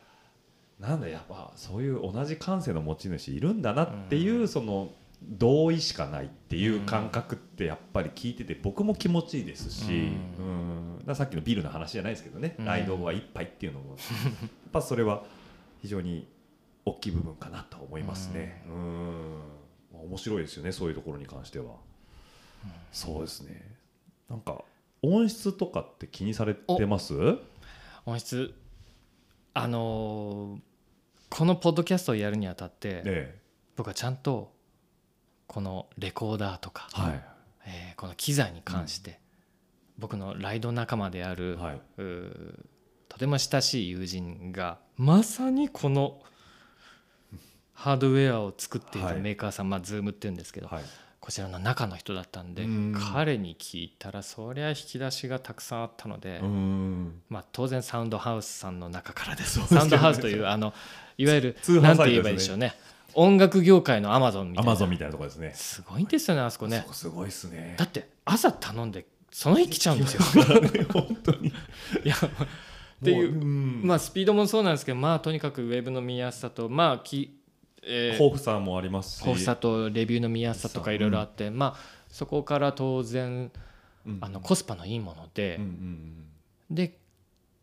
なんだやっぱそういう同じ感性の持ち主いるんだなっていう、うん。その同意しかないっていう感覚ってやっぱり聞いてて僕も気持ちいいですし、うん。さっきのビールの話じゃないですけどね、うん。ライドは一杯っていうのも。やっぱそれは非常に大きい部分かなと思いますね。うん、まあ面白いですよねそういうところに関しては。そうですね。なんか音質とかって気にされてます？音質あのーこのポッドキャストをやるにあたって、え僕はちゃんとこのレコーダーとか、え、はいえーこの機材に関して、僕のライド仲間である、はいうーとても親しい友人がまさにこの [laughs] ハードウェアを作っていはいるメーカーさん、まあ Zoom って言うんですけど、はい。こちらの中の人だったんでうん。彼に聞いたらそりゃ引き出しがたくさんあったので、うん。まあ、当然サウンドハウスさんの中からです。ね。サウンドハウスというあのいわゆる [laughs] 通販なんて言えばいいでしょうね。音楽業界のアマゾンみたいな。アマゾンみたいなところですね。すごいんですよねあそこね。すごいですね。だ。って朝頼んでその日来ちゃうんですよ。本当に。[laughs] いやっていうまあスピードもそうなんですけどまあとにかくウェブの見やすさとまあき、えー豊富さもありますし。豊富さとレビューの見やすさとかいろいろあって、まあそこから当然うんあのコスパのいいもので、うんうんで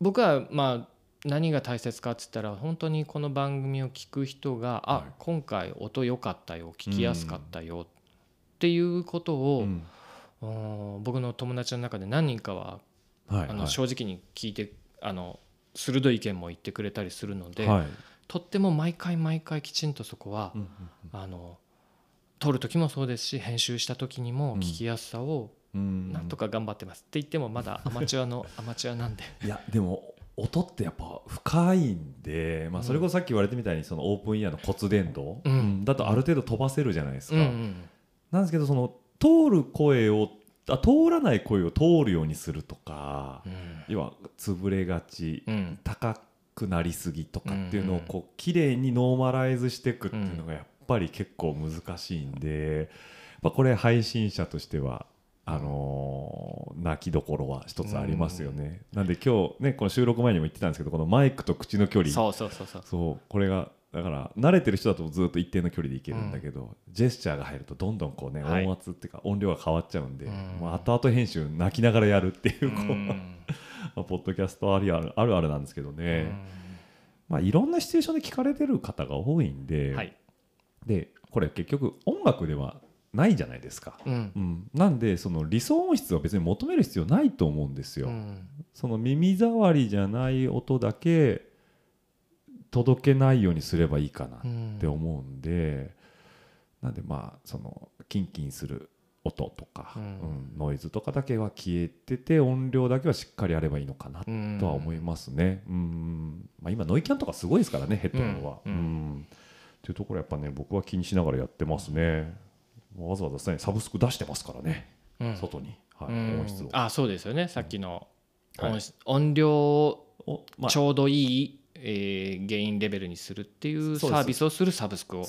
僕はまあ何が大切かっつったら本当にこの番組を聞く人が、あはい今回音良かったよ聞きやすかったよっていうことを、うん。うん僕の友達の中で何人かははい。あのはい正直に聞いてあの鋭い意見も言ってくれたりするので、はい。とっても毎回毎回きちんとそこは、あの撮る時もそうですし編集した時にもうん。聞きやすさをうん。なんとか頑張ってます、って言ってもまだ [laughs] アマチュアのアマチュアなんで。いやでも音ってやっぱ深いんで、まあ、それこそさっき言われてみたいにそのオープンイヤーの骨伝導、うん。うん。だとある程度飛ばせるじゃないですか、うんうん。なんですけどその通る声をあ通らない声を通るようにするとか、うん。要は潰れがち、うん。高くなりすぎとかっていうのをうんうん。こう綺麗にノーマライズしていくっていうのがやっぱり結構難しいんで、やっぱこれ配信者としてはあのー泣きどころは一つありますよね。なんで今日ねこの収録前にも言ってたんですけどこのマイクと口の距離。そうそうそうそう。そうこれがだから慣れてる人だとずっと一定の距離でいけるんだけど、ジェスチャーが入るとどんどんこうね、はい。音圧っていうか音量が変わっちゃうんで、うん。まあ、後々編集泣きながらやるっていうこう、うんまあポッドキャストあるあるあるあるなんですけどね、まあ、いろんなシチュエーションで聞かれてる方が多いんで,、はい。でこれ結局音楽ではないじゃないですか。うん。うん、なんでその理想音質は別に求める必要ないと思うんですよ。うん。その耳障りじゃない音だけ届けないようにすればいいかなって思うんで、なんでまあそのキンキンする音とか、うん。うんノイズとかだけは消えてて音量だけはしっかりあればいいのかなうん。とは思いますね。うん。まあ、今ノイキャンとかすごいですからねヘッドホンは。ううん。ん。っていうところやっぱね僕は気にしながらやってますね。わざわざねサブスク出してますからね、うん。外に、はいうん。音質を。あそうですよね。さっきのはい。音量をちょうどいい、えーゲインレベルにするっていうサービスをするサブスクを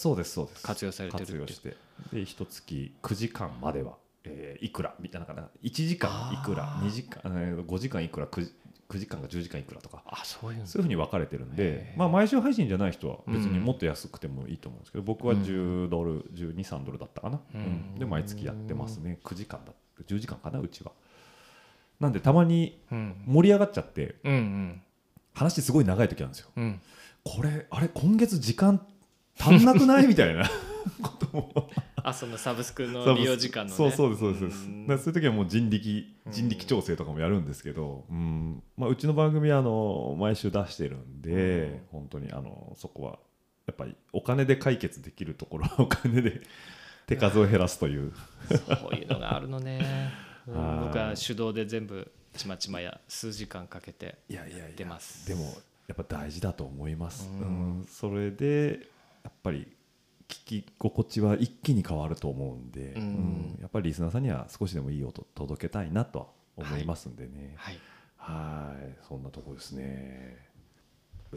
活用されてる活用してで一月9時間までは、えーいくらみたいなかな1時間いくらあー2時間、えー5時間いくら 9, 9時間か10時間いくらとか。あそういうの。そういうふうに分かれてるんでまあ、毎週配信じゃない人は別にうんもっと安くてもいいと思うんですけど、僕は10ドル、12、3ドルだったかな、うん。うん。で毎月やってますね、9時間だ10時間かな、うちは。なんで、たまにうん。盛り上がっちゃって、うんうん話すごい長い時あるんですよ。うん。これ、あれ、今月時間足んなくない？みたいな。[laughs] ことも。あそのサブスクの利用時間のね。そうそうですそうです。そうですんそういう時はもう人力人力調整とかもやるんですけど、うん。まあ、うちの番組はあの毎週出してるんで、本当にあのそこはやっぱりお金で解決できるところはお金で [laughs] 手数を減らすという。そういうのがあるのね。僕は手動で全部ちまちまや数時間かけていやいやい出ます。でもやっぱ大事だと思います、ううん。んそれでやっぱり聞き心地は一気に変わると思うんで、うん。うん。やっぱりリスナーさんには少しでもいい音届けたいなとは思いますんでね、はい。はい、そんなとこですね。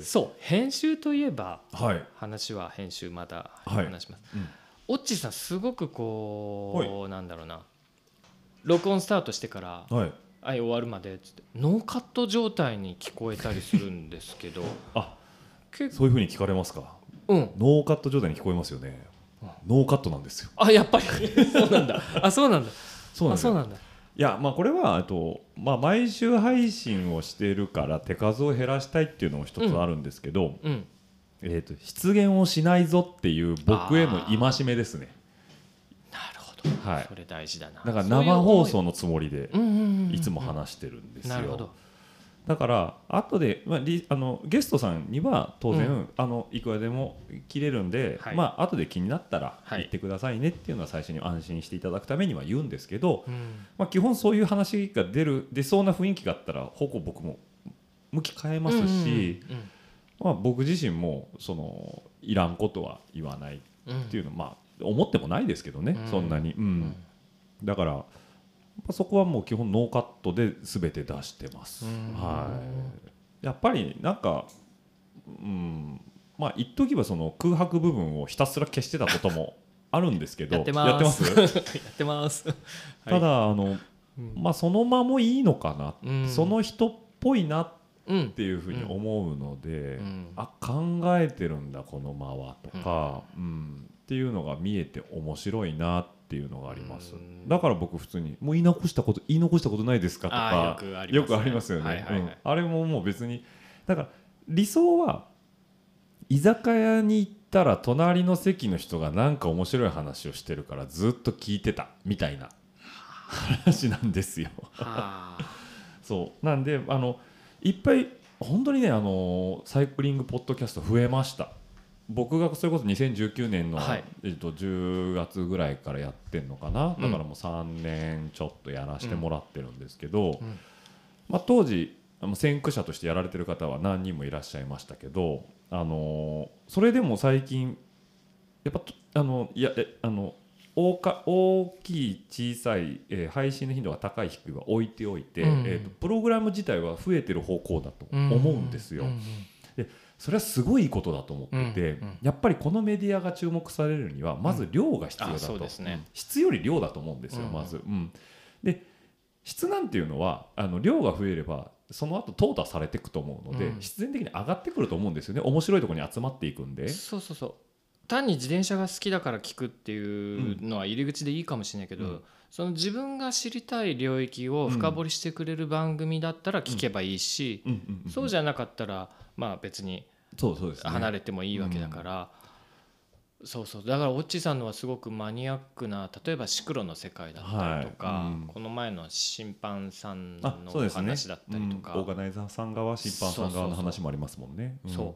そう。編集といえばはい。話は編集またはい。話します、うん。オッチーさんすごくこうなんだろうな。録音スタートしてからはい。はい終わるまでつってノーカット状態に聞こえたりするんですけど [laughs] あ、結そういう風に聞かれますか？うんノーカット状態に聞こえますよね。ノーカットなんですよ。あやっぱり [laughs] そうなんだあそうなんだそうなんですよ。あそうなんだいや、まあ、これは、えっと、まあ、毎週配信をしているから、手数を減らしたいっていうのも一つあるんですけど。うんえっと、失言をしないぞっていう僕への戒めですね。はい。それ大事だな。だから生放送のつもりでうんうんうんうん。いつも話してるんですよ。なるほど。だから後で、まあ、リあのゲストさんには当然、うん。あのいくらでも切れるんで、はい。まあ後で気になったらはい。言ってくださいねっていうのは最初に安心していただくためには言うんですけど、うん。まあ、基本そういう話が出る出そうな雰囲気があったらほぼ僕も向き変えますし、うんうんまあ、僕自身もそのいらんことは言わないうんうんっていうのは、まあ思ってもないですけどね、うん。そんなに、うん。うん。だからそこはもう基本ノーカットで全て出してます。うん。はい、やっぱりなんか、うん、まあ言っとけばその空白部分をひたすら消してたこともあるんですけど [laughs] やってます。やってます？[laughs] ただあの、うん。まあそのままいいのかな、うん。その人っぽいなっうん。ていうふうに思うので、うん。あ考えてるんだこの間はとか、うんっていうのが見えて面白いなっていうのがあります、うん。だから僕普通に「もう言い残したこと言い残したことないですか?」とあかーよくありますね。よね、あれももう別にだから理想は居酒屋に行ったら隣の席の人がなんか面白い話をしてるからずっと聞いてたみたいな話なんですよ。はあ [laughs] そう。なんであのいっぱい本当にねあのサイクリングポッドキャスト増えました僕がそれこそ2019年の、はい。えっと、10月ぐらいからやってんのかな、うん。だからもう3年ちょっとやらせてもらってるんですけど、うん。まあ、当時先駆者としてやられてる方は何人もいらっしゃいましたけど、あのそれでも最近やっぱとあのいやえあの大か大きい小さい、えー配信の頻度が高い低いは置いておいて、うん。えーとプログラム自体は増えてる方向だと思うんですよ。うんそれはすごいことだと思ってて、うんうん。やっぱりこのメディアが注目されるにはまず量が必要だと、うん。質より量だと思うんですよ、うん。まず。うん。で質なんていうのはあの量が増えればその後淘汰されていくと思うので、うん。必然的に上がってくると思うんですよね。面白いところに集まっていくんで。そうそうそう。単に自転車が好きだから聞くっていうのは入り口でいいかもしれないけど、うん。その自分が知りたい領域を深掘りしてくれる番組だったら聞けばいいし、そうじゃなかったらまあ別にそうそうですね。離れてもいいわけだから、そうそう。だからオッチーさんのはすごくマニアックな例えばシクロの世界だったりとか、はい。うん。この前の審判さんの話だったりとか、うんオーガナイザーさん側審判さん側の話もありますもんね。ん。そう。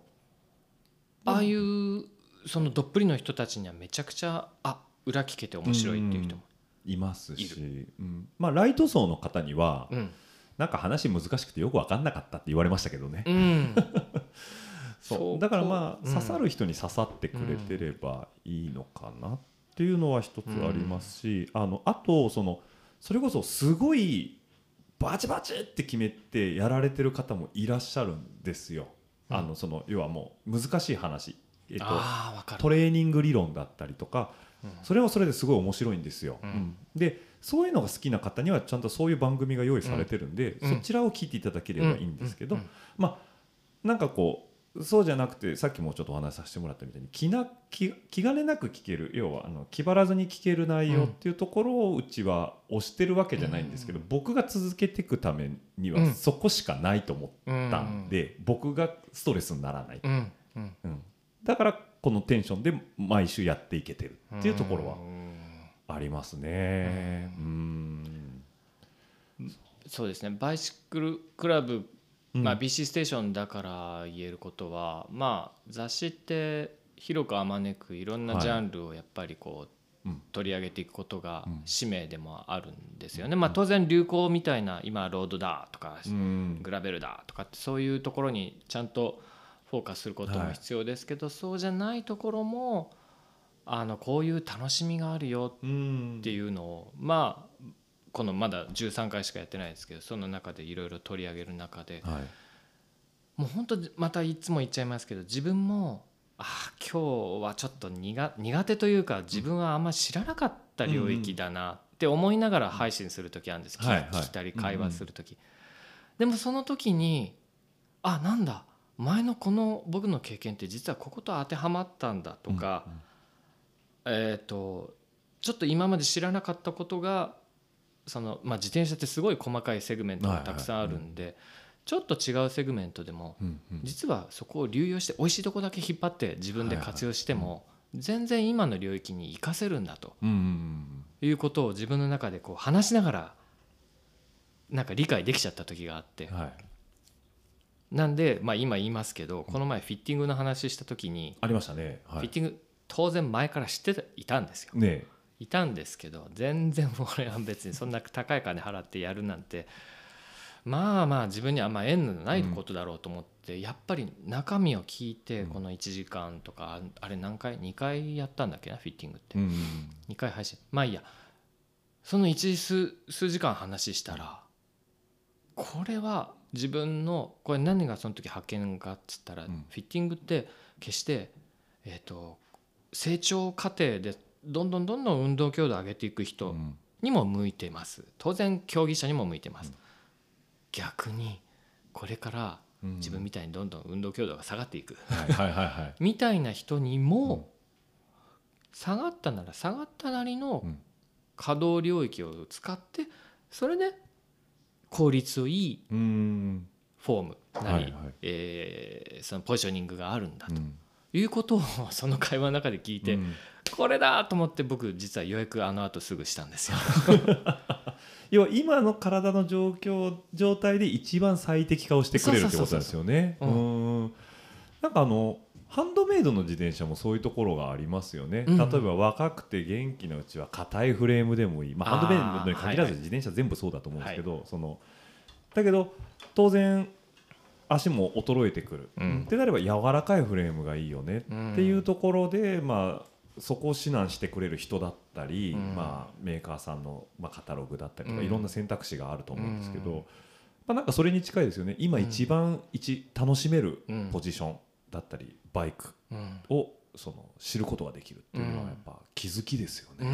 ああいうそのどっぷりの人たちにはめちゃくちゃあ裏聞けて面白いっていう人も、いますいし、うん。まあ、ライト層の方には、うん。なんか話難しくてよく分かんなかったって言われましたけどね、うん、そう。だからまあ、うん。刺さる人に刺さってくれてればいいのかなっていうのは一つありますし、あのあとそのそれこそすごいバチバチって決めてやられてる方もいらっしゃるんですよ。あのその要はもう難しい話、えっと、トレーニング理論だったりとかそれはそれですごい面白いんですよ。うん。うん。でそういうのが好きな方にはちゃんとそういう番組が用意されてるんで、うん。そちらを聞いていただければいいんですけど、うん。うん。まあなんかこうそうじゃなくてさっきもちょっとお話しさせてもらったみたいに気な気気兼ねなく聞ける要はあの気張らずに聞ける内容っていうところをうちは推してるわけじゃないんですけど、僕が続けていくためにはうん。そこしかないと思うんったんで、僕がストレスにならない、うん。うん。うん。だからこのテンションで毎週やっていけてるっていうところはんありますね。うん。そうですね。バイシクルクラブ、うんまあ、BC ステーションだから言えることは、まあ、雑誌って広くあまねくいろんなジャンルをやっぱりこう、うん。取り上げていくことがうん。使命でもあるんですよね。まあ、当然流行みたいな今ロードだとか、うん。グラベルだとかってそういうところにちゃんとフォーカスすることも必要ですけど、そうじゃないところもあのこういう楽しみがあるようんっていうのをまあこのまだ13回しかやってないですけどその中でいろいろ取り上げる中ではい。もう本当またいつも言っちゃいますけど自分もああ今日はちょっと苦苦手というか自分はあんま知らなかった領域だなって思いながら配信する時あるんです、聞はいはい。聞いたり会話する時、でもその時にあなんだ前のこの僕の経験って実はここと当てはまったんだとか、えー、とちょっと今まで知らなかったことがその、まあ、自転車ってすごい細かいセグメントがたくさんあるんで、ちょっと違うセグメントでも実はそこを流用して美味しいとこだけ引っ張って自分で活用しても全然今の領域に活かせるんだということを自分の中でこう話しながらなんか理解できちゃった時があって。なんで、まあ、今言いますけどこの前フィッティングの話した時にありましたね。はい。フィッティング当然前から知っていたんですよ。ねいたんですけど全然俺は別にそんな高い金払ってやるなんてまあまあ自分にはあんま縁のないことだろうと思って、やっぱり中身を聞いてうん。この1時間とかあれ何回2回やったんだっけなフィッティングって、うんうん2回配信。まあいいや。その1数数時間話したらこれは自分のこれ何がその時発見かっつったら、うん。フィッティングって決して、えー、と成長過程でどんどんどんどん運動強度を上げていく人うん。にも向いてます。当然競技者にも向いてます、うん。逆にこれからうん。自分みたいにどんどん運動強度が下がっていく、[laughs] みたいな人にも、下がったなら下がったなりのうん。可動領域を使ってそれで効率のいいうん。フォームなり、えーそのポジショニングがあるんだとうん。いうことを [laughs] その会話の中で聞いて、うんこれだと思って僕実は予約あの後すぐしたんですよ。[laughs] 要は今の体の状況状態で一番最適化をしてくれるってことなんですよね。そうん。なんかあのハンドメイドの自転車もそういうところがありますよね。うん。例えば若くて元気なうちは硬いフレームでもいい、まあ、ハンドメイドに限らはいはい。ず自転車全部そうだと思うんですけど、そのだけど当然足も衰えてくる、うん。ってなれば柔らかいフレームがいいよねっていうところで、まあ、そこを指南してくれる人だったり、うん。まあ、メーカーさんの、まあ、カタログだったりとか、うん。いろんな選択肢があると思うんですけど、うん。まあ、なんかそれに近いですよね。今一番一楽しめるうんポジションだったりバイクうん。をその知ることができるっていうのはやっぱ気づきですよね。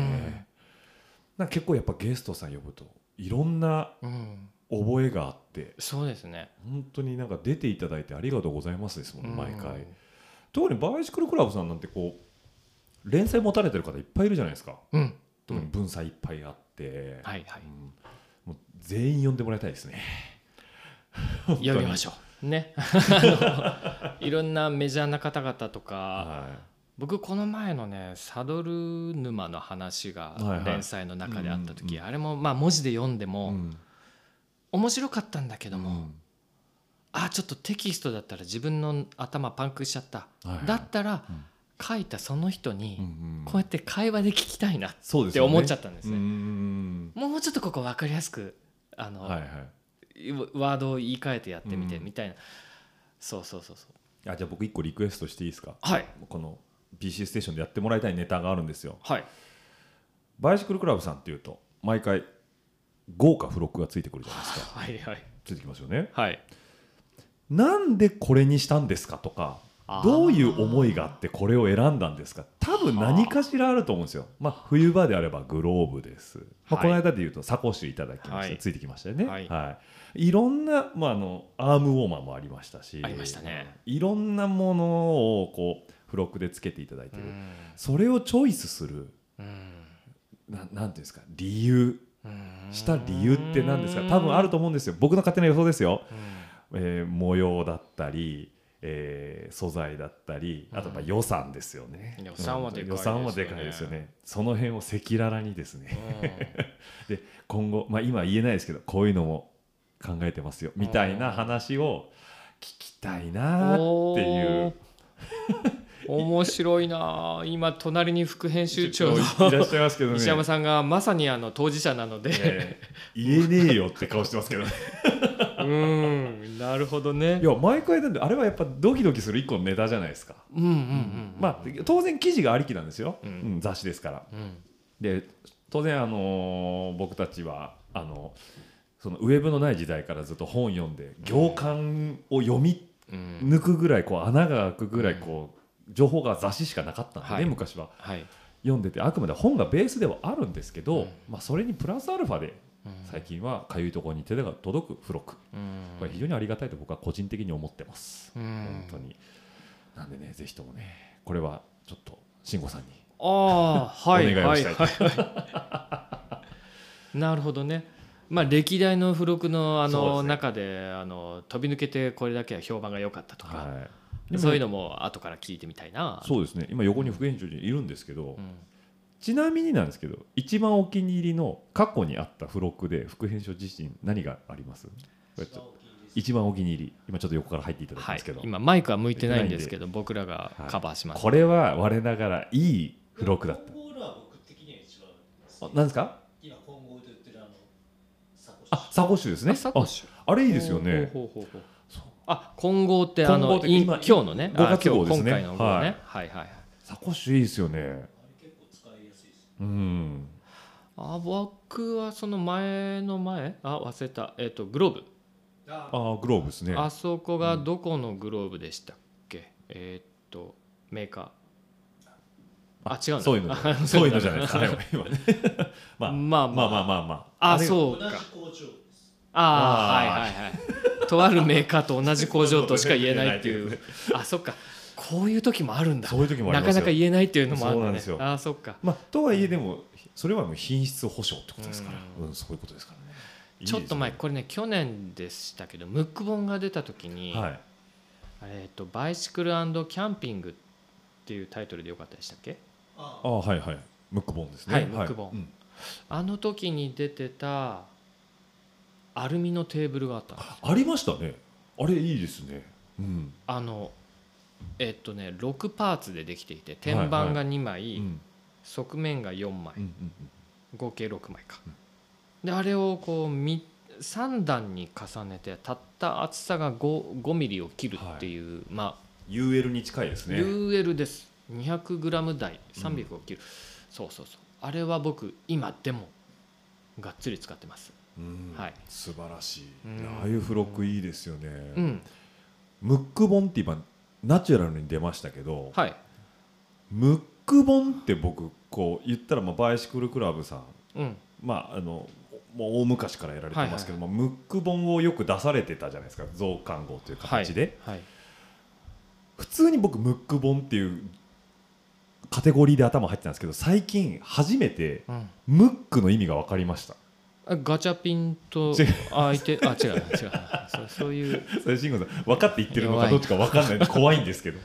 うん。な結構やっぱゲストさん呼ぶといろんなうん。覚えがあってそうですね。本当になんか出ていただいてありがとうございますですもんね毎うん。回。特にバイシクルクラブさんなんてこう連載持たれてる方いっぱいいるじゃないですか。うん。特に文才いっぱいあって、はいはい。うん。もう全員呼んでもらいたいですね。[laughs] 呼びましょう。ね。[laughs] いろんなメジャーな方々とか、は僕この前のねサドル沼の話がはいはい。連載の中であった時、うんあれもまあ文字で読んでいもうん。面白かったんだけども、うん。あちょっとテキストだったら自分の頭パンクしちゃった、はいはい。だったらうん書いたその人うんにうん。こうやって会話で聞きたいなって思っちゃったんですね。うんもうちょっとここ分かりやすくあの、はいはい。ワードを言い換えてやってみてうん。みたいな、そうそうそうそう。あじゃあ僕一個リクエストしていいですか？はい。この BC ステーションでやってもらいたいネタがあるんですよ。はい。バイシクルクラブさんっていうと毎回豪華付録がついてくるじゃないですか。[laughs] はいはい。ついてきますよね。はい。なんでこれにしたんですかとかどういう思いがあってこれを選んだんですか？多分何かしらあると思うんですよ、まあ、冬場であればグローブです、まあ、はい。この間で言うとサコッシュいただきました、はい。ついてきましたよね、はい。い、いろんな、まあ、あのアームウォーマーもありましたしありましたね。いろんなものをこう付録でつけていただいてる、うん。それをチョイスするうん。ななんていうんですか？理由。うん。した理由って何ですか？多分あると思うんですよ。僕の勝手な予想ですよ、うん。えー模様だったり、えー素材だったりあとまあうん予算ですよね、予算はでかいうん予算はでかいですよね。その辺を赤裸々にですね。[laughs] 今後、まあ、今は言えないですけどこういうのも考えてますよ。みたいな話を聞きたいなーっていう。[laughs] 面白いなあ今隣に副編集長のいらっしゃいますけどね。[laughs] 西山さんがまさにあの当事者なので、えー言えねえよって顔してますけどねうん。なるほどね。いや毎回なんであれはやっぱドキドキする一個のネタじゃないですか、まあ当然記事がありきなんですよ、うん。うん雑誌ですから。うん。で当然あのー僕たちはあのそのウェブのない時代からずっと本読んで行間を読みうん。抜くぐらいこう穴が開くぐらいこう情報が雑誌しかなかったんでね、はい。昔は。はい。読んでてあくまで本がベースではあるんですけど、うん。まあ、それにプラスアルファでうん最近はかゆいところに手が届く付録うん。これ非常にありがたいと僕は個人的に思ってます、うん。本当に。なんでねぜひともねこれはちょっと慎吾さんにああはいお願いをしたいはいはいはい。[laughs] なるほどね。まあ歴代の付録のあの中であの飛び抜けてこれだけは評判が良かったとか、はい。そういうのも後から聞いてみたいな。そうですね。今横に副編集長いるんですけど、うんちなみになんですけど一番お気に入りの過去にあった付録で副編集自身何があります？一番お気に入り今ちょっと横から入っていただきはいますけど、、今マイクは向いてないんですけど僕らがカバーします、これは我ながらいい付録だった。あ何ですか？今混合で売ってるあのサコッシュあサコッシュですね。あサコッシュ。ああれいいですよね。ほうほうほうほう。そうあ混合ってあの今今今日のね。5月号ですね。あ今回の号ね、はい。はい、はいはい。サコッシュいいですよねうん。あ僕はその前の前？あ忘れた。えっ、とグローブ、あああグローブですね。あそこがどこのグローブでしたっけ、えっ、とメーカー。あ違うそういうのあ [laughs] そういうのじゃないです。かはい今ね。[laughs] まあまあまあ。まあまあまあれあそうか。あああーはいはいはいとあるメーカーと同じ工場としか言えないっていう。[laughs] あそっかこういう時もあるんだ。そういう時もなますよ。かなか言えないっていうのもあるね。んですよ。あーそっか。まあとはいえでもそれはもう品質保証ってことですから。うん。そういうことですからね。ちょっと前これね去年でしたけどムック本が出た時に、はい。えっとバイシクルキャンピングっていうタイトルでよかったでしたっけ？あああはいはい。ムックボンですね。はいムックボン。うん。あの時に出てたアルミのテーブルがあったのありましたね。あれいいですね。うん。あのえっとね6パーツでできていて天板が2枚、うん側面が4枚、うんうん合計6枚か、であれをこうみ3段に重ねてたった厚さが 5, 5ミリを切るっていう、まあ UL に近いですね。UL です。200g 台300を切る、そうそうそう。あれは僕今でもがっつり使ってます。うん。はい。素晴らしい。うん。ああいう付録いいですよね。うん。ムック本って今ナチュラルに出ましたけどはい。ムック本って僕こう言ったらまあバイシクルクラブさんうん。まああのもう大昔からやられてますけど、はまあムック本をよく出されてたじゃないですか増刊号という形で、はい普通に僕ムック本っていうカテゴリーで頭入ってたんですけど最近初めてうん。ムックの意味が分かりました。あガチャピンと相手あ違う違う。そうそういう。それ慎吾さん分かって言ってるのかどっちか分かんない。怖いんですけど。こ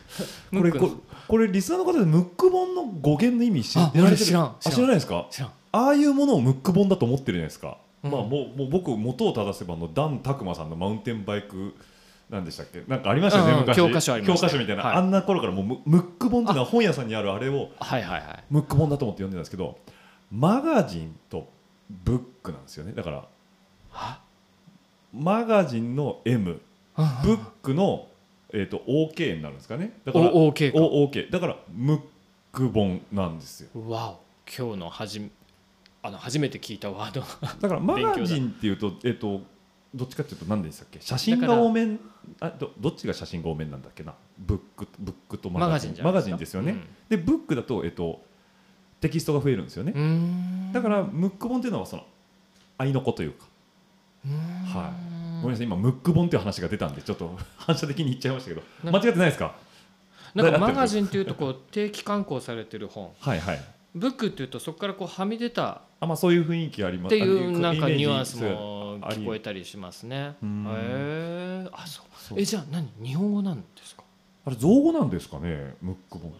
れムック。ここれリスナーの方でムック本の語源の意味知あられてる？俺知らないですか？ああいうものをムック本だと思ってるじゃないですか、うんまあもうもう僕元を正せばあのダン・タクマさんのマウンテンバイクなんでしたっけ？なんかありましたよね、うんうん昔。教科書ありました教科書みたいな、はい。あんな頃からもうムムック本っていうのは本屋さんにあるあれをはいはいはい。ムック本だと思って読んでたんですけどマガジンとブックなんですよね。だからは？マガジンの M ブックの、えー、と OK になるんですかね。だからお OK か。お OK だからムック本なんですよ。わお。今日のはじめあの初めて聞いたワード。[laughs] だからマガジンっていうと,、えっとどっちかっていうと何でしたっけ？写真が多めん？あどどっちが写真が多めなんだっけな？ブックブックとマガジン。マガジンですか。ジンですよね、でブックだと、えっと、テキストが増えるんですよね、だからムック本っていうのはその愛の子というか。はい。ごめんなさい今ムック本っていう話が出たんでちょっと [laughs] 反射的に言っちゃいましたけど。な間違ってないですか？なんかだマガジンっていうとこう定期刊行されてる本。はいはい。ブックっていうとそこからこうはみ出たあまあそういう雰囲気あります。っていうなんかニュアンスも聞こえたりしますね。へうん。えあそう。そう。えじゃあ何？日本語なんですか？あれ造語なんですかね？ムック本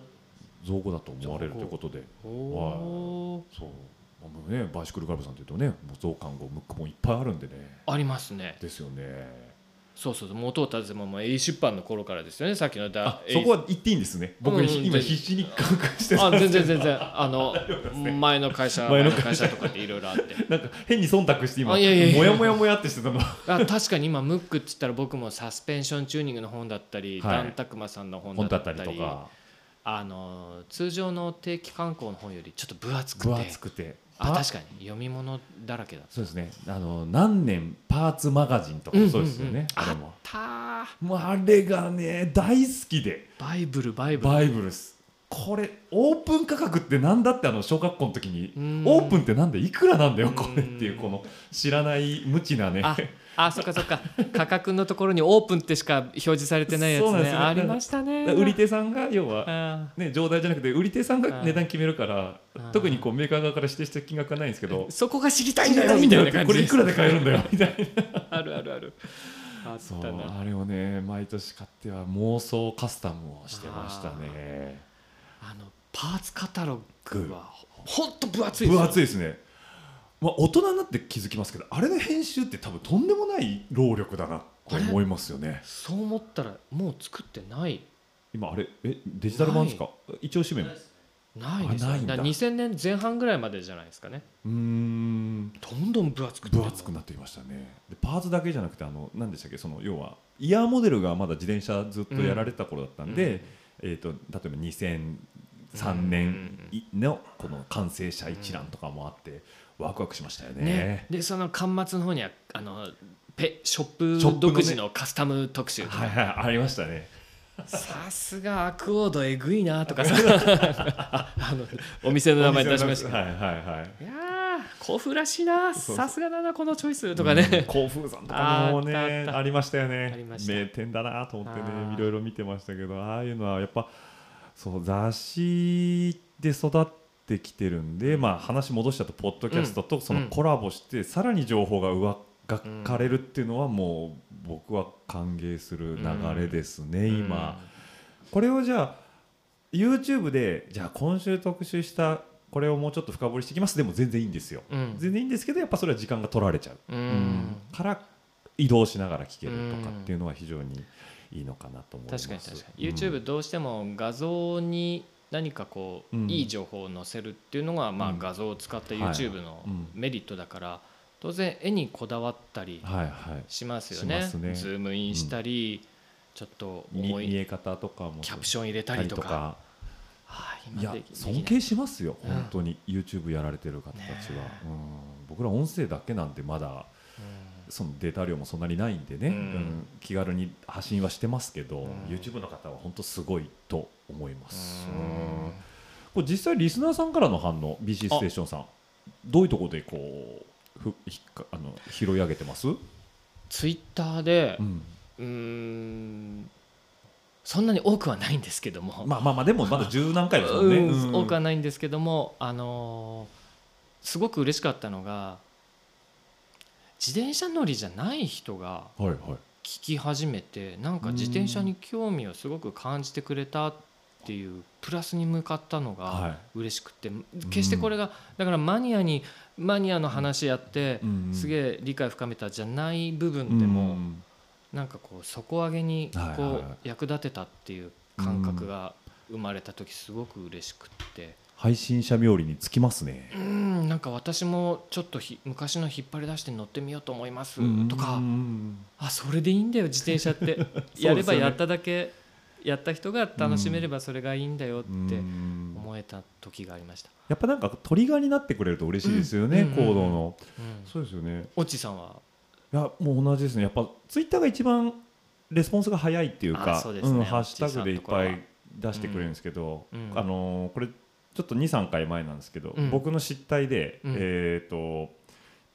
造語だと思われるということで。おおそう。ねバイシクルクラブさんというとねもう増刊号ムック本いっぱいあるんでね。ありますね。ですよね。そうそうそう。元を訪ねももう A 出版の頃からですよね。さっきのだそこは言っていいんですね。僕、うんうん今必死に感覚してた。あ全然全然。あの前の会社前の会社。とかっていろいろあって。[laughs] なんか変に忖度して今あいやいやいやもやもやもやってしてたの。あ確かに今ムックって言ったら僕もサスペンションチューニングの本だったり、はい。ダンタクマさんの本本だったりとかあの通常の定期刊行の本よりちょっと分厚くて。分厚くて。あパ確かに読み物だらけだ。そうですね。あの何年パーツマガジンとかもそうですよね、あれもあったー。も。うあれがね大好きで。バイブルバイブル。バイブルスこれオープン価格ってなんだってあの小学校の時に。うん。オープンってなんでいくらなんだようんこれっていうこの知らない無知なねああそっかそっか。価格のところにオープンってしか表示されてないやつね。そうなんですよありましたね。売り手さんが要はあね上代じゃなくて売り手さんが値段決めるからー特にこうメーカー側から指定した金額はないんですけどそこが知りたいんだよみたいな感じ。これいくらで買えるんだよみたいな。あるあるある。ああれをね毎年買っては妄想カスタムをしてましたね。あのパーツカタログはほんと分厚いです分よ厚いですねまあ大人になって気づきますけどあれの編集って多分とんでもない労力だなと思いますよね。そう思ったらもう作ってない。今あれえデジタル版ですか？一応紙面。ないです。よあないんだ。だから2000年前半ぐらいまでじゃないですかね。うーん。どんどん分厚く分厚くなってきましたね。でパーツだけじゃなくてあの何でしたっけ？その要はイヤーモデルがまだ自転車ずっとやられてた頃だったんで、えー、と例えば2003年いのこの完成車一覧とかもあってワクワクしましたよね。ね、でその端末の方にはあのペショップ独自のカスタム特集とか。はいはいありましたね。さすがアクオードえぐいなとか。さ [laughs] あのお店の名前出しましたはいはいはい。いやー甲府らしいな。さすがだなこのチョイスとかね、甲府さんとかもねありましたよね。名店だなと思ってあねー。いろいろ見てましたけどああいうのはやっぱそう雑誌で育ってきてるんで、まあ、話戻しちゃうとポッドキャストとそのコラボして、さらに情報が上がかれるっていうのはもう僕は歓迎する流れですね、今。これをじゃあ YouTube でじゃあ今週特集したこれをもうちょっと深掘りしていきます。でも全然いいんですよ、うん。全然いいんですけどやっぱそれは時間が取られちゃう、うん。うん。から移動しながら聞けるとかっていうのは非常にいいのかなと思います。確かに確かに。YouTube どうしても画像に何かこう、うん。いい情報を載せるっていうのが、まあ、うん。画像を使った YouTube のうん。メリットだから当然絵にこだわったりしますよね,、ズームインしたり、ちょっと見重い見え方とかもキャプション入れたりとか。たいや尊敬しますよ。うん。本当に YouTube やられてる方たちは、ねうん。僕ら音声だけなんてまだそのデータ量もそんなにないんでね、うん。うん。気軽に発信はしてますけど、ん。YouTube の方は本当すごいと思います、これ実際リスナーさんからの反応 BC ステーションさん。どういうところでこうふひあの拾い上げてます、ツイッターでうん。うーんそんなに多くはないんですけども、まあまあまあでもまだ十何回ですもんね、うんうん。多くはないんですけども、あのーすごく嬉しかったのが自転車乗りじゃない人が聞き始めてなんか自転車に興味をすごく感じてくれたっていうプラスに向かったのはが嬉しくて決してこれがだからマニアにマニアの話やってうんすげえ理解深めたじゃない部分でもうん。なんかこう底上げにこはいう役立てたっていう感覚が生まれた時すごく嬉しくって配信者冥利につきますね。うんなんか私もちょっとひ昔の引っ張り出して乗ってみようと思います。とかうん。あそれでいいんだよ自転車って。[laughs] ね。やればやっただけやった人が楽しめればそれがいいんだよってうん。思えた時がありました。やっぱなんかトリガーになってくれると嬉しいですよね、うん行動の、うん。そうですよね。オッチさんは？いやもう同じですね。やっぱツイッターが一番レスポンスが早いっていうあかそうんハッシュタグでいっぱい出してくれるんですけど、うん。あのーこれちょっと23回前なんですけど、うん。僕の失態で、うん。えっ、と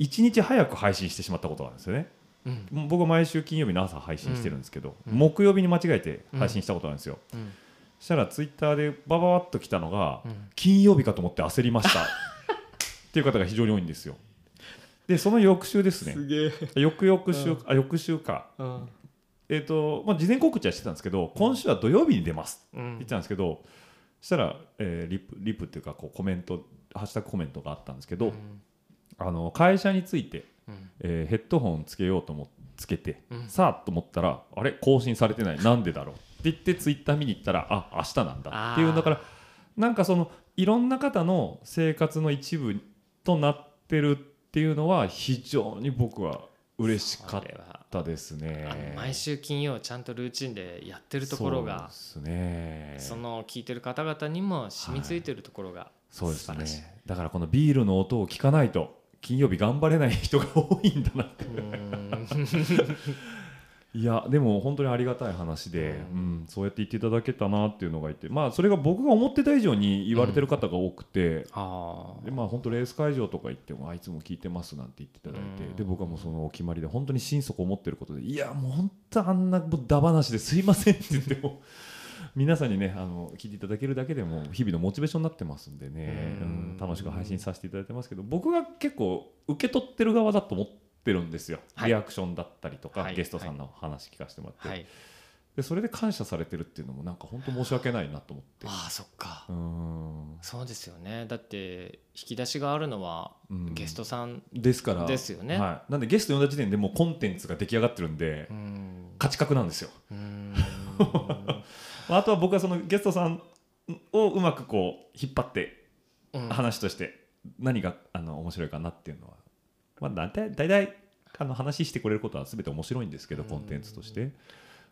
1日早く配信してしまったことがあるんですよね。うん。僕は毎週金曜日の朝配信してるんですけど、うん。木曜日に間違えて配信したことあるんですよ、うん。そしたらツイッターでバババッと来たのが、うん。金曜日かと思って焦りました。[laughs] っていう方が非常に多いんですよ。でその翌週ですね。翌々週、うん。あ翌週か。うん。えっ、と、まあ、事前告知はしてたんですけど今週は土曜日に出ますってうん言ってたんですけど、そしたら、えーリプリプっていうかこうコメントハッシュタグコメントがあったんですけど、うん。あの会社について、うん。えーヘッドホンつけようと思ってつけて、うん。さあと思ったらあれ？更新されてない。なんでだろう？って言ってツイッター見に行ったらあ明日なんだ。っていうだからなんかそのいろんな方の生活の一部となってるっていうのは非常に僕は嬉しかったですね。毎週金曜ちゃんとルーチンでやってるところがそね。その聞いてる方々にも染みついてるところがそうですね。だからこのビールの音を聞かないと金曜日頑張れない人が多いんだなって。うんいやでも本当にありがたい話で、ううんそうやって言っていただけたなっていうのがいてまあそれが僕が思ってた以上に言われてる方が多くて、あでまあ本当レース会場とか行ってもあいつも聞いてますなんて言っていただいて、うん。で僕はもうそのお決まりで本当に心底思ってることでいやもう本当あんなもうダ話ですいませんって言っても [laughs] 皆さんにねあの聞いていただけるだけでも日々のモチベーションになってますんでね、ううんん楽しく配信させていただいてますけど僕が結構受け取ってる側だと思ってるんですよ、はい。リアクションだったりとか、はい。ゲストさんの話聞かせてもらって、はい。でそれで感謝されてるっていうのもなんか本当申し訳ないなと思って。ああそっか。うん。そうですよね。だって引き出しがあるのはうん。ゲストさんですから。ですよね。はい、なんでゲスト呼んだ時点でもうコンテンツが出来上がってるんで、うん。価値格なんですよ。うん。[laughs] あとは僕はそのゲストさんをうまくこう引っ張ってうん。話として何があの面白いかなっていうのは、まあ、大体大体あの話してくれることは全て面白いんですけどうん。コンテンツとして。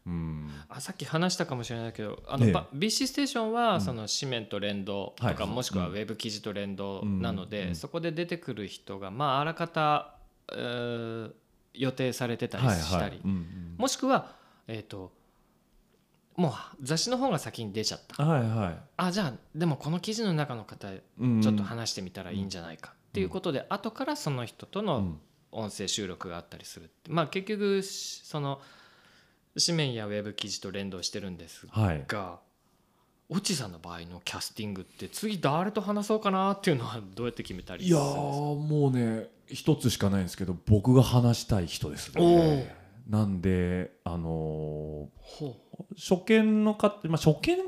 うん。あさっき話したかもしれないけどあの、BC ステーションは、うん。その紙面と連動とか、はい。もしくはうん。ウェブ記事と連動なので、そこで出てくる人がまああらかた、えー予定されてたりしたり、もしくはえっ、ともう雑誌の方が先に出ちゃった。はいはい。あじゃあでもこの記事の中の方うん。ちょっと話してみたらいいんじゃないかっていうことで、後からその人とのうん。音声収録があったりするまあ結局しその紙面やウェブ記事と連動してるんですはい。がオチさんの場合のキャスティングって次誰と話そうかなっていうのはどうやって決めたりいやするんですか？ーもうね一つしかないんですけど僕が話したい人ですね。なんであのほー初見の方、まあ、初見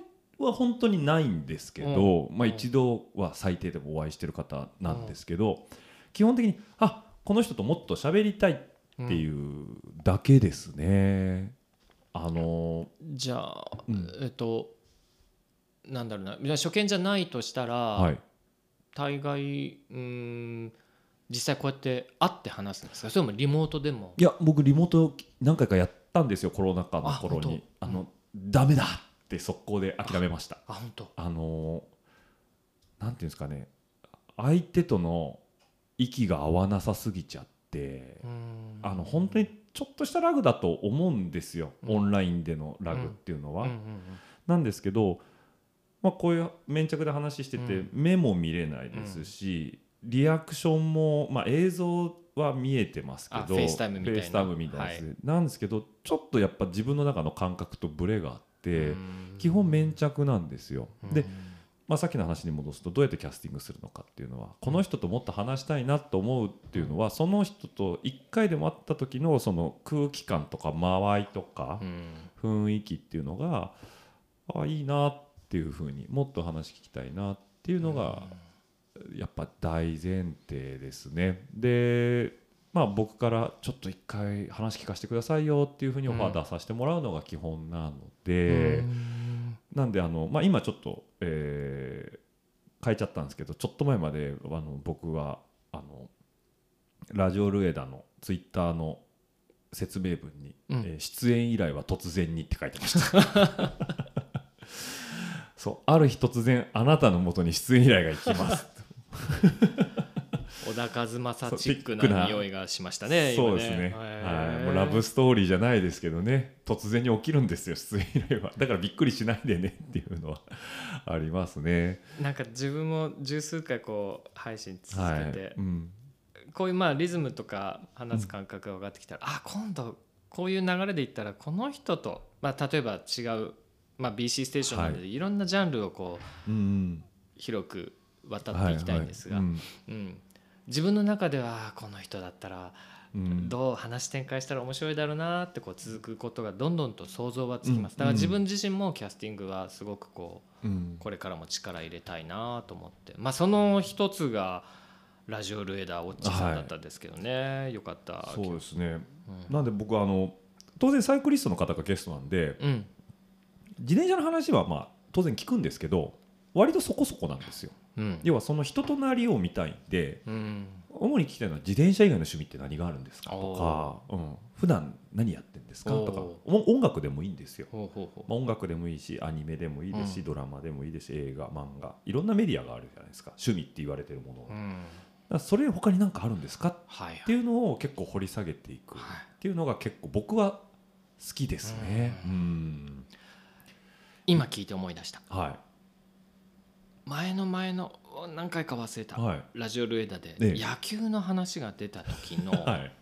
は本当にないんですけど、まあ、うん。うん一度は最低でもお会いしてる方なんですけど、基本的にあこの人ともっと喋りたいうっていうだけですね。あのじゃあ、うん。えっとなんだろうな。初見じゃないとしたら、はい、大概うーん実際こうやって会って話すんですか？それともリモートでも？いや僕リモート何回かやったんですよコロナ禍の頃に。ああ本当。の、ダメだって速攻で諦めました。あ本当。あのーなんていうんですかね。相手との息が合わなさすぎちゃってあの本当にちょっとしたラグだと思うんですよ、うん。オンラインでのラグっていうのは、うん。うん。なんですけど、まあ、こういう遠隔で話してて、うん。目も見れないですし、リアクションも、まあ、映像は見えてますけどあフェイスタイムみたいななんですけどちょっとやっぱ自分の中の感覚とブレがあって、うん。基本遠隔なんですよ。うん。で、まあ、さっきの話に戻すとどうやってキャスティングするのかっていうのはこの人ともっと話したいなと思うっていうのはその人と1回でも会った時のその空気感とか間合いとかうん。雰囲気っていうのがあいいなっていうふうにもっと話聞きたいなっていうのがやっぱ大前提ですね。でまあ僕からちょっと一回話聞かせてくださいよっていうふうにオファー出させてもらうのが基本なので。うん。なんであの、まあ、今ちょっと、えー変えちゃったんですけどちょっと前まであの僕はあのラジオルエダのツイッターの説明文に、うん。えー出演依頼は突然に」って書いてました。[laughs] そうある日突然あなたのもとに出演依頼が行きます小田和正チックなな匂いがしましたね今そうですね、はい、もうラブストーリーじゃないですけどね。突然に起きるんですよ出演依頼は。[laughs] だからびっくりしないでねっていうのはありますね。なんか自分も十数回こう配信続はい。けて、うん。こういうまあリズムとか話す感覚が分かってきたら、あ今度こういう流れでいったらこの人と、まあ、例えば違う、まあ、BC ステーションなので、、はい。ろんなジャンルをこううん広く渡っていきたいんですが、はいはい。うん自分の中ではあこの人だったらうん。どう話展開したら面白いだろうなってこう続くことがどんどんと想像はつきます。うん。だから自分自身もキャスティングはすごくこううん。これからも力入れたいなと思って。まあその一つがラジオルエダーオッチさんだったんですけどね、よかった。そうですね。うん。なんで僕はあの当然サイクリストの方がゲストなんでうん。自転車の話はまあ当然聞くんですけど割とそこそこなんですようん。要はその人となりを見たいんでうん。主に聞きたいのは自転車以外の趣味って何があるんですか？とおか、うん、普段何やってんですか？とか。音楽でもいいんですよ、まあ、音楽でもいいしアニメでもいいですし、うん。ドラマでもいいですし映画漫画。いろんなメディアがあるじゃないですか。趣味って言われてるもの、う、うん、それ他に何かあるんですか？いはいていうのを結構掘り下げていく。っはい。ていうのが結構僕は好きですね。ううん。今聞いて思い出した。は前の前の何回か忘れた、いはい。ラジオルエダでええ。野球の話が出た時のはい。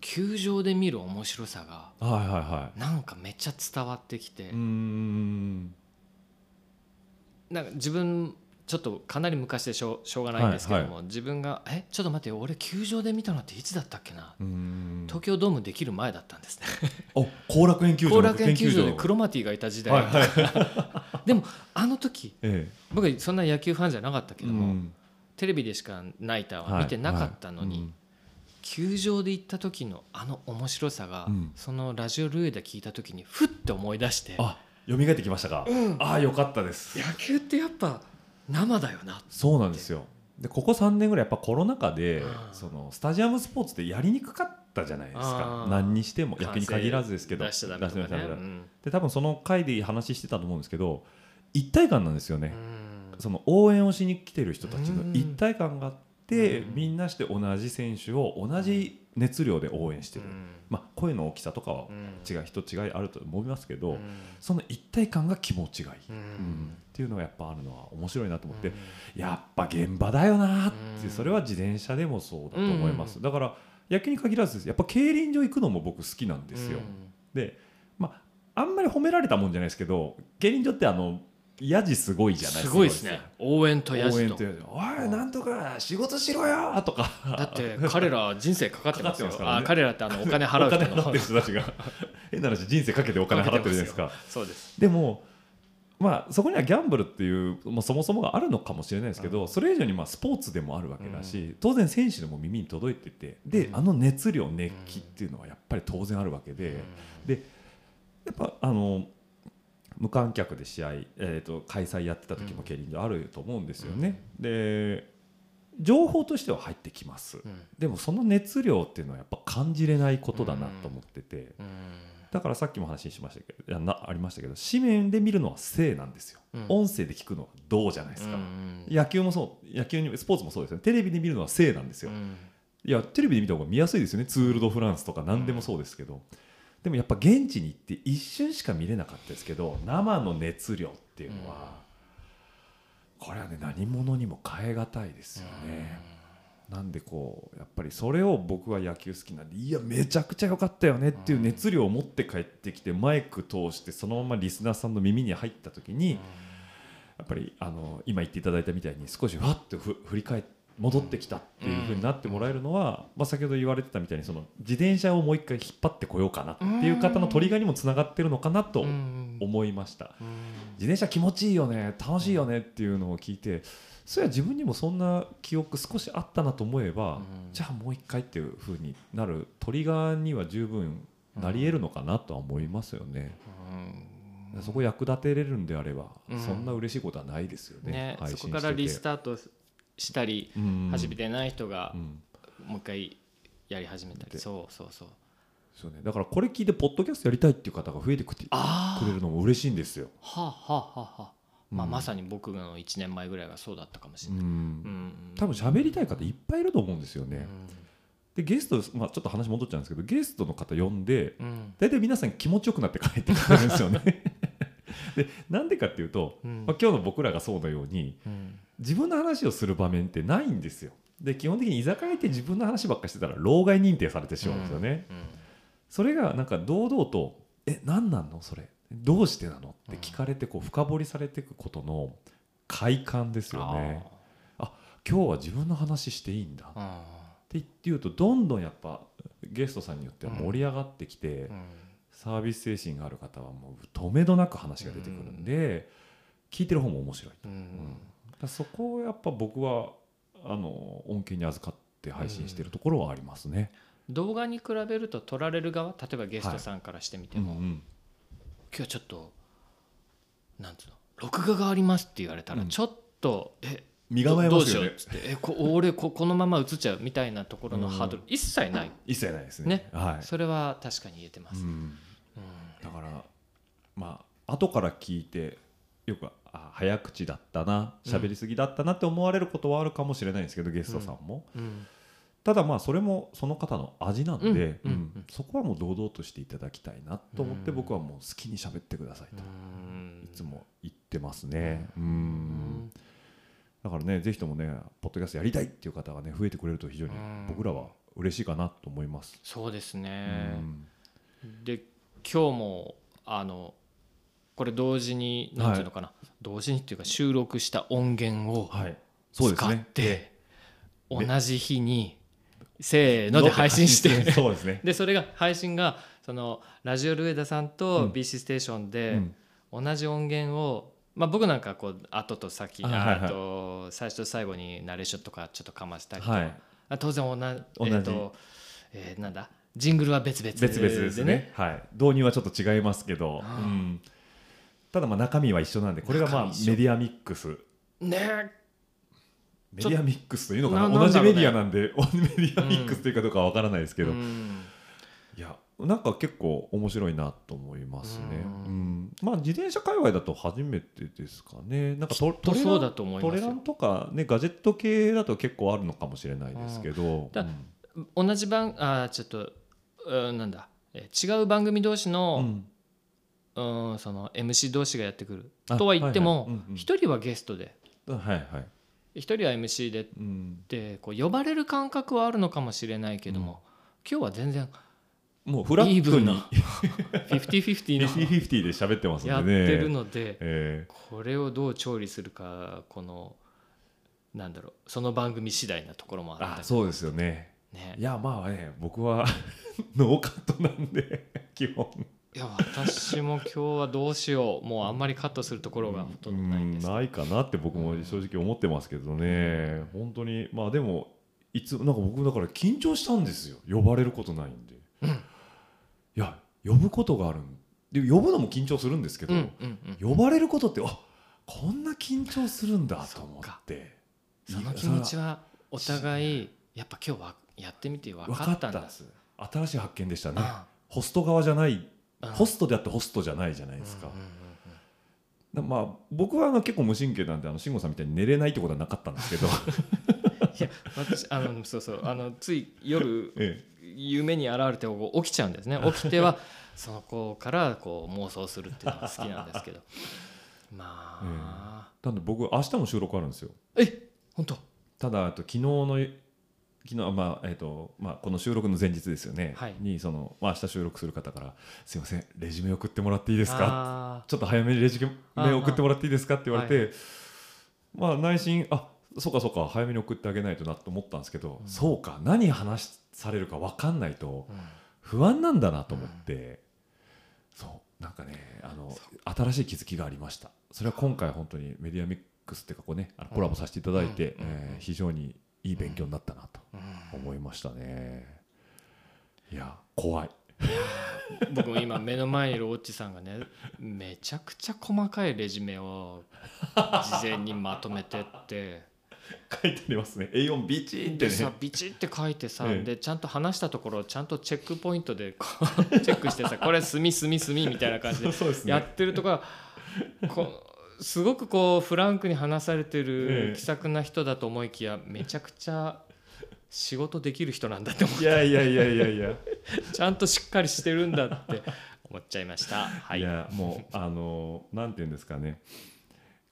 球場で見る面白さがはいはいはなんかめっちゃ伝わってきて。なんか自分ちょっとかなり昔でしょうしょうがないんですけども、自分が「えちょっと待ってよ俺球場で見たのっていつだったっけな?東京ドームできる前だったんですね。お後楽園球場後楽園球場でのクロマティがいた時代、はいはい。[laughs] でもあの時え僕はそんな野球ファンじゃなかったけえども、うん。テレビでしかナイターは見てなかったのに、はいはい。球場で行った時のあの面白さが、うん。そのラジオルエダ聞いた時にふって思い出して。うんあ蘇ってきましたか、うん。ああよかったです。野球ってやっぱ生だよな。そうなんですよ。でここ3年ぐらいやっぱコロナ禍でうんそのスタジアムスポーツってやりにくかったじゃないですか。何にしても。野球に限らずですけど。出しちゃダメで多分その回で話してたと思うんですけど一体感なんですよね、うん。その応援をしに来てる人たちうん。の一体感があって、うん。みんなして同じ選手を同じ熱量で応援してる、うん。まあ、声の大きさとかはうん。違い人違いあると思いますけど、うん。その一体感が気持ちがいい、っていうのがやっぱあるのは面白いなと思って、うん。やっぱ現場だよなって、うん。それは自転車でもそうだと思います、うん。だから野球に限らずやっぱ競輪場行くのも僕好きなんですよ、うん。でまああんまり褒められたもんじゃないですけど競輪場ってあのヤジすごいじゃないすごいですね。応援とヤジと。応援とやじおいなんとか仕事しろよ。とかだって彼ら人生かかってますよ。あ彼らってあのお金払う人の。払ってる人たちが。[laughs] 変な話人生かけてお金払ってるじゃないですか。そうです。でもまあそこにはギャンブルっていう、まあ、そもそもがあるのかもしれないですけど、それ以上にまあスポーツでもあるわけだし、当然選手でも耳に届いててで、うん。あの熱量熱気っていうのはやっぱり当然あるわけで、でやっぱあの無観客で試合、えー、と開催やってた時も競輪場あると思うんですよね。で情報としては入ってきます、うん。でもその熱量っていうのはやっぱ感じれないことだなと思ってて、うん。だからさっきも話しましたけどいやなありましたけど紙面で見るのは正なんですよ、うん。音声で聞くのはどうじゃないですか、うん野球もそう野球にスポーツもそうですよね。テレビで見るのは正なんですよ、うん。いやテレビで見た方が見やすいですよね。ツール・ド・フランスとか何でもそうですけど、でもやっぱ現地に行って一瞬しか見れなかったですけど生の熱量っていうのは、これはね何者にも代え難いですよね、なんでこうやっぱりそれを僕は野球好きなんでいやめちゃくちゃ良かったよねっていう熱量を持って帰ってきてマイク通してそのままリスナーさんの耳に入った時にやっぱりあの今言っていただいたみたいに少しわっとふ振り返って戻ってきたっていう風になってもらえるのは、まあ、先ほど言われてたみたいにその自転車をもう一回引っ張ってこようかなっていう方のトリガーにもつながってるのかなとうん思いました。うん。自転車気持ちいいよね楽しいよねっていうのを聞いてそれは自分にもそんな記憶少しあったなと思えば、うん。じゃあもう一回っていう風になるトリガーには十分なり得るのかなとは思いますよね、うん。そこ役立てれるんであれば、うん。そんな嬉しいことはないですよね。ねそこからリスータートしたりト始めてない人がうん。もう一回やり始めたり。でそうそうそう。そうね、だからこれ聞いてポッドキャストやりたいっていう方が増えてくってあくれるのも嬉しいんですよ。はあはあはあはあ。まあ、うん。まさに僕の1年前ぐらいがそうだったかもしうれない。うん。ん。多分喋りたい方いっぱいいると思うんですよね。うん。でゲスト、まあ、ちょっと話戻っちゃうんですけどゲストの方呼んでうん。大体皆さん気持ちよくなって帰ってくるんですよね。[laughs] でなんでかっていうと、うん。まあ、今日の僕らがそうのようにうん。自分の話をする場面ってないんですよ。で基本的に居酒屋って自分の話ばっかりしてたら老害認定されてしまうんですよね。うん。それがなんか堂々と「え何なんの？それ。どうしてなの?」って聞かれてこう深掘りされていくことの快感ですよね。今日は自分の話していいんだ。っあて言うとどんどんやっぱゲストさんによっては盛り上がってきて、サービス精神がある方はもう止めどなく話が出てくるんで、聞いてる方も面白い。うん。うん。だそこをやっぱ僕はあの恩恵に預かって配信しているところはありますね。動画に比べると撮られる側例えばゲストさんからしてみても、うんうん。今日はちょっとなんつうの録画がありますって言われたらうん。ちょっと、え身構えどうしますよね。ようっつってえこ俺ここのまま映っちゃうみたいなところのハードル一切ない、一切ないですね。ね。はい。それは確かに言えてます、うんうんだからまあ後から聞いてよくあ早口だったな喋りすぎだったなって思われることはあるかもしれないんですけど、ゲストさんも、うん。ただまあそれもその方の味なんで、そこはもう堂々としていただきたいなと思ってうん。僕はもう好きに喋ってくださいとうん。いつも言ってますね。うん。だからねぜひともねポッドキャストやりたいっていう方がね増えてくれると非常にうん僕らは嬉しいかなと思います。そうですうね、ん。で今日もあのこれ同時になんていうのかな、同時にっていうか収録した音源をはい、そうです使っね。て同じ日にせーので配信して。そうですね。[laughs] でそれが配信がそのラジオルエダさんうとん BC ステーションうでん。同じ音源を、まあ、僕なんかこう後と先あはいはい。あと最初と最後にナレーションとかちょっとかましたりとか、はい、あ当然同じ同じ。えーとえーなんだ？ジングルは別々。別々ですね。はい、導入はちょっと違いますけど、うん、ただまあ中身は一緒なんでこれがまあメディアミックス。ね。メディアミックスというのかな？な同じメディアななんで [laughs] メディアミックスというかどうかわからないですけど、うん。いやなんか結構面白いなと思いますね、ううん。んまあ自転車界隈だと初めてですかね。なんかトレランそうだと思いますよ。トレランとかねガジェット系だと結構あるのかもしれないですけど、だうん。同じ番あーちょっとうんなんだ。えー違う番組同士うの,、ん。うん、その MC 同士がやってくる。あとは言っても一人はゲストで。はいはい、一人は MC でっうん、てこう呼ばれる感覚はあるのかもしれないけども、今日は全然もうフラットに。イーブンな50-50の50-50で喋ってますやってるのでえこれをどう調理するかこのなんだろうその番組次第なところもあーったそうですよねね。いやまあね僕は [laughs] ノーカットなんで [laughs] 基本。いや私も今日はどうしよう。もうあんまりカットするところがほとんどないんです。うんないかなって僕も正直思ってますけどね。本当に。まあでもいつなんか僕だから緊張したんですよ。呼ばれることないんで、うん。いや呼ぶことがあるんで呼ぶのも緊張するんですけど、うんうんうん。呼ばれることってあこんな緊張するんだと思って。その気持ちはお互いやっぱ今日はやってみて分分かった。たんです。新しい発見でしたね。あホスト側じゃない。あホストであってホストじゃないじゃないですかうんうん。まあ僕はあの結構無神経なんであの慎吾さんみたいに寝れないってことはなかったんですけど、[laughs] いや私あのそうそうあのつい夜え夢に現れて起きちゃうんですね。起きては [laughs] その子からこう妄想するっていうのが好きなんですけど。[laughs] まあ、え、なんで僕明日も収録あるんですよ。え本当？ただあと昨日の昨日まあえっ、とまあこの収録の前日ですよね、はい。にそのまあ明日収録する方からすいませんレジュメ送ってもらっていいですか？かちょっと早めにレジュメ送ってもらっていいですか？って言われて、まあ内心あそうかそうか早めに送ってあげないとなと思ったんですけど、うん。そうか何話されるか分かんないとうん。不安なんだなと思って、そうなんかねあの新しい気づきがありました。それは今回本当にメディアミックスっていうかこうねコラボさせていただいて、うん。うん。えー非常にいい勉強になったなとうん思いましたね、いや怖い。[laughs] 僕も今目の前にいるオッチさんがねめちゃくちゃ細かいレジュメを事前にまとめてって。書いてありますね。A4 ビチンってでさねビチって書いてさ、ええ。でちゃんと話したところをちゃんとチェックポイントで [laughs] チェックしてさこれ墨墨墨みたいな感じでやってるとかこすごくこうフランクに話されてえるえ気さくな人だと思いきやめちゃくちゃ仕事できる人なんだって思ういやいやいやいやいや。[laughs] ちゃんとしっかりしてるんだって思っちゃいました。はい。い。やもうあのなんていうんですかね。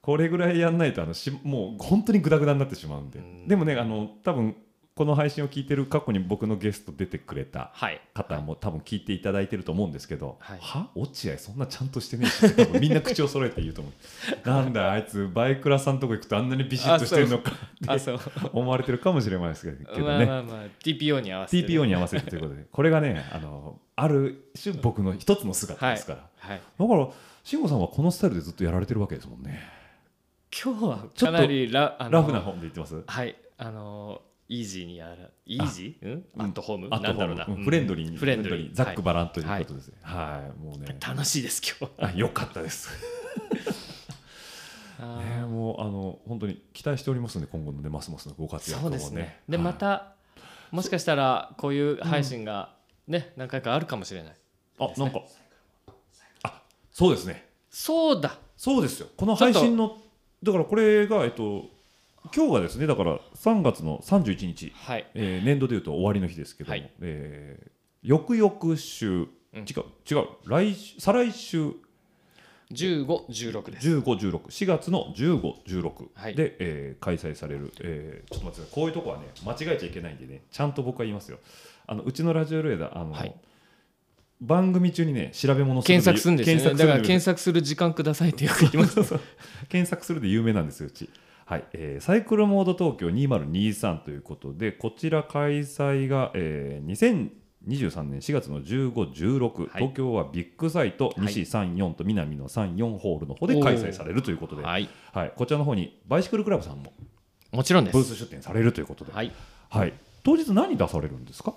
これぐらいやんないとあのしもう本当にグダグダになってしまうんで。うん。でもねあの多分この配信を聞いてる過去に僕のゲスト出てくれたはい。方も多分聞いていただいてると思うんですけど、はいは？落合そんなちゃんとしてねえしみんな口を揃えて言うと思う [laughs] なんだあいつバイクラさんのとこ行くとあんなにビシッとしてるのかあ、そう。思われてるかもしれないですけどね、[laughs] まあまあまあ TPO に合わせて。TPO に合わせてということでこれがねあのある種僕の一つの姿ですから、はい。だから慎吾さんはこのスタイルでずっとやられてるわけですもんね今日はかなりララフな本で言ってます？はい。あのイージーにやらイージー？うん？うんアットホーム？なんだろうな。うんフレンドリーにフレンドリー。ざっくばららんということですねはい、もうね楽しいです今日。あよかったです [laughs] あね、もうあの本当に期待しておりますので今後のねますますのごー活躍もねそうですね。ではいまたもしかしたらこういう配信がね何回かあるかもしれない。あなんかあそうですねそうだ。そうですよこの配信のだからこれがえっと今日がですねだから3月の31日、はい。えー年度でいうと終わりの日ですけども、はい。えー翌々週、うん。違う違う来週再来週。15、16です。1516月の1516はい。で、えー開催される、えーちょっと待ってください。こういうとこはね間違えちゃいけないんでねちゃんと僕は言いますよ。あのうちのラジオレーダーあの、はい。番組中にね調べ物検索するんですよね。だから検検索する時間くださいってよく言います。検索するで有名なんですようち。はいえーサイクルモード東京2023ということでこちら開催が、えー2023年4月の15、16、はい。東京はビッグサイト西34と南の34ホールの方で開催されるということで、はい。はい。こちらの方にバイシクルクラブさんももちろんです。ブース出店されるということで、はい。はい、当日何出されるんですか？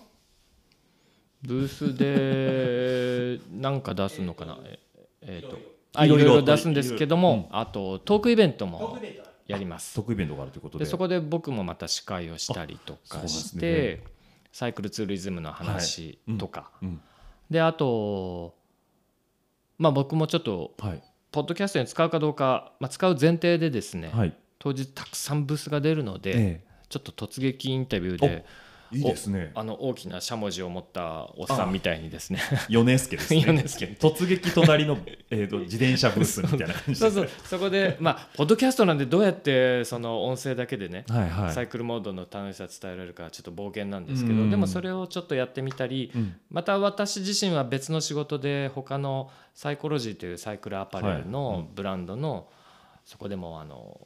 ブースで [laughs] なんか出すのかな？ええーと。あいろいろ出すんですけども、あとトークイベントもやります。特イベントがあるということで。でそこで僕もまた司会をしたりとかして、サイクルツーリズムの話とか、うん。であとまあ僕もちょっとはい。ポッドキャストに使うかどうか、まあ、使う前提でですね、はい。当日たくさんブースが出るので、えちょっと突撃インタビューでえいいですね。あの大きなしゃもじを持ったおっさんみたいにですね。[laughs] 米助ですね。米助突撃隣の、えー、と自転車ブースみたいな。感じでそうそう。そ [laughs] こでまあポッドキャストなんでどうやってその音声だけでね、はいはい。サイクルモードの楽しさ伝えられるかちょっと冒険なんですけど、うん。でもそれをちょっとやってみたり、うん。また私自身は別の仕事で他のサイコロジーというサイクルアパレルはい。のブランドのそこでもあの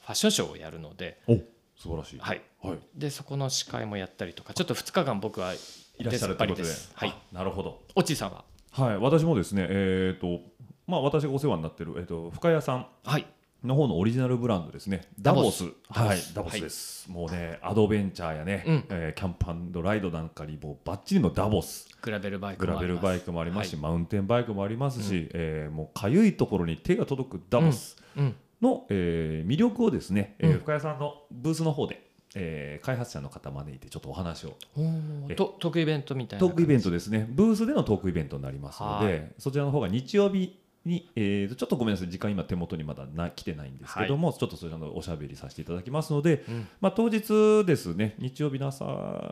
ファッションショーをやるので、お素晴らしい。はい、はい。でそこの司会もやったりとかちょっと2日間僕はいらっしゃるということで。はい。あなるほど。おちいさんは？はい。私もですねえっ、とまあ私がお世話になってる、えー、と深谷さんはい。の方のオリジナルブランドですね。ダボス。はい。ダボスです、もうねアドベンチャーやね、うん。えーキャンプライドなんかにもうバッチリのダボス。グラベルバイクグラもあります。ベルバイクもありますし、はい。マウンテンバイクもありますし、えーもうかゆいところに手が届くダボス。うんの、えー魅力をですね、えーうん。深谷さんのブースの方で、えー開発者の方招いてちょっとお話を。とトークイベントみたいなトークイベントでですね。ブースでのトークイベントになりますので、はいそちらの方が日曜日に、えーとちょっとごめんなさい時間今手元にまだな来てないんですけども、ちょっとそちらのおしゃべりさせていただきますので、うん。まあ、当日ですね日曜日の朝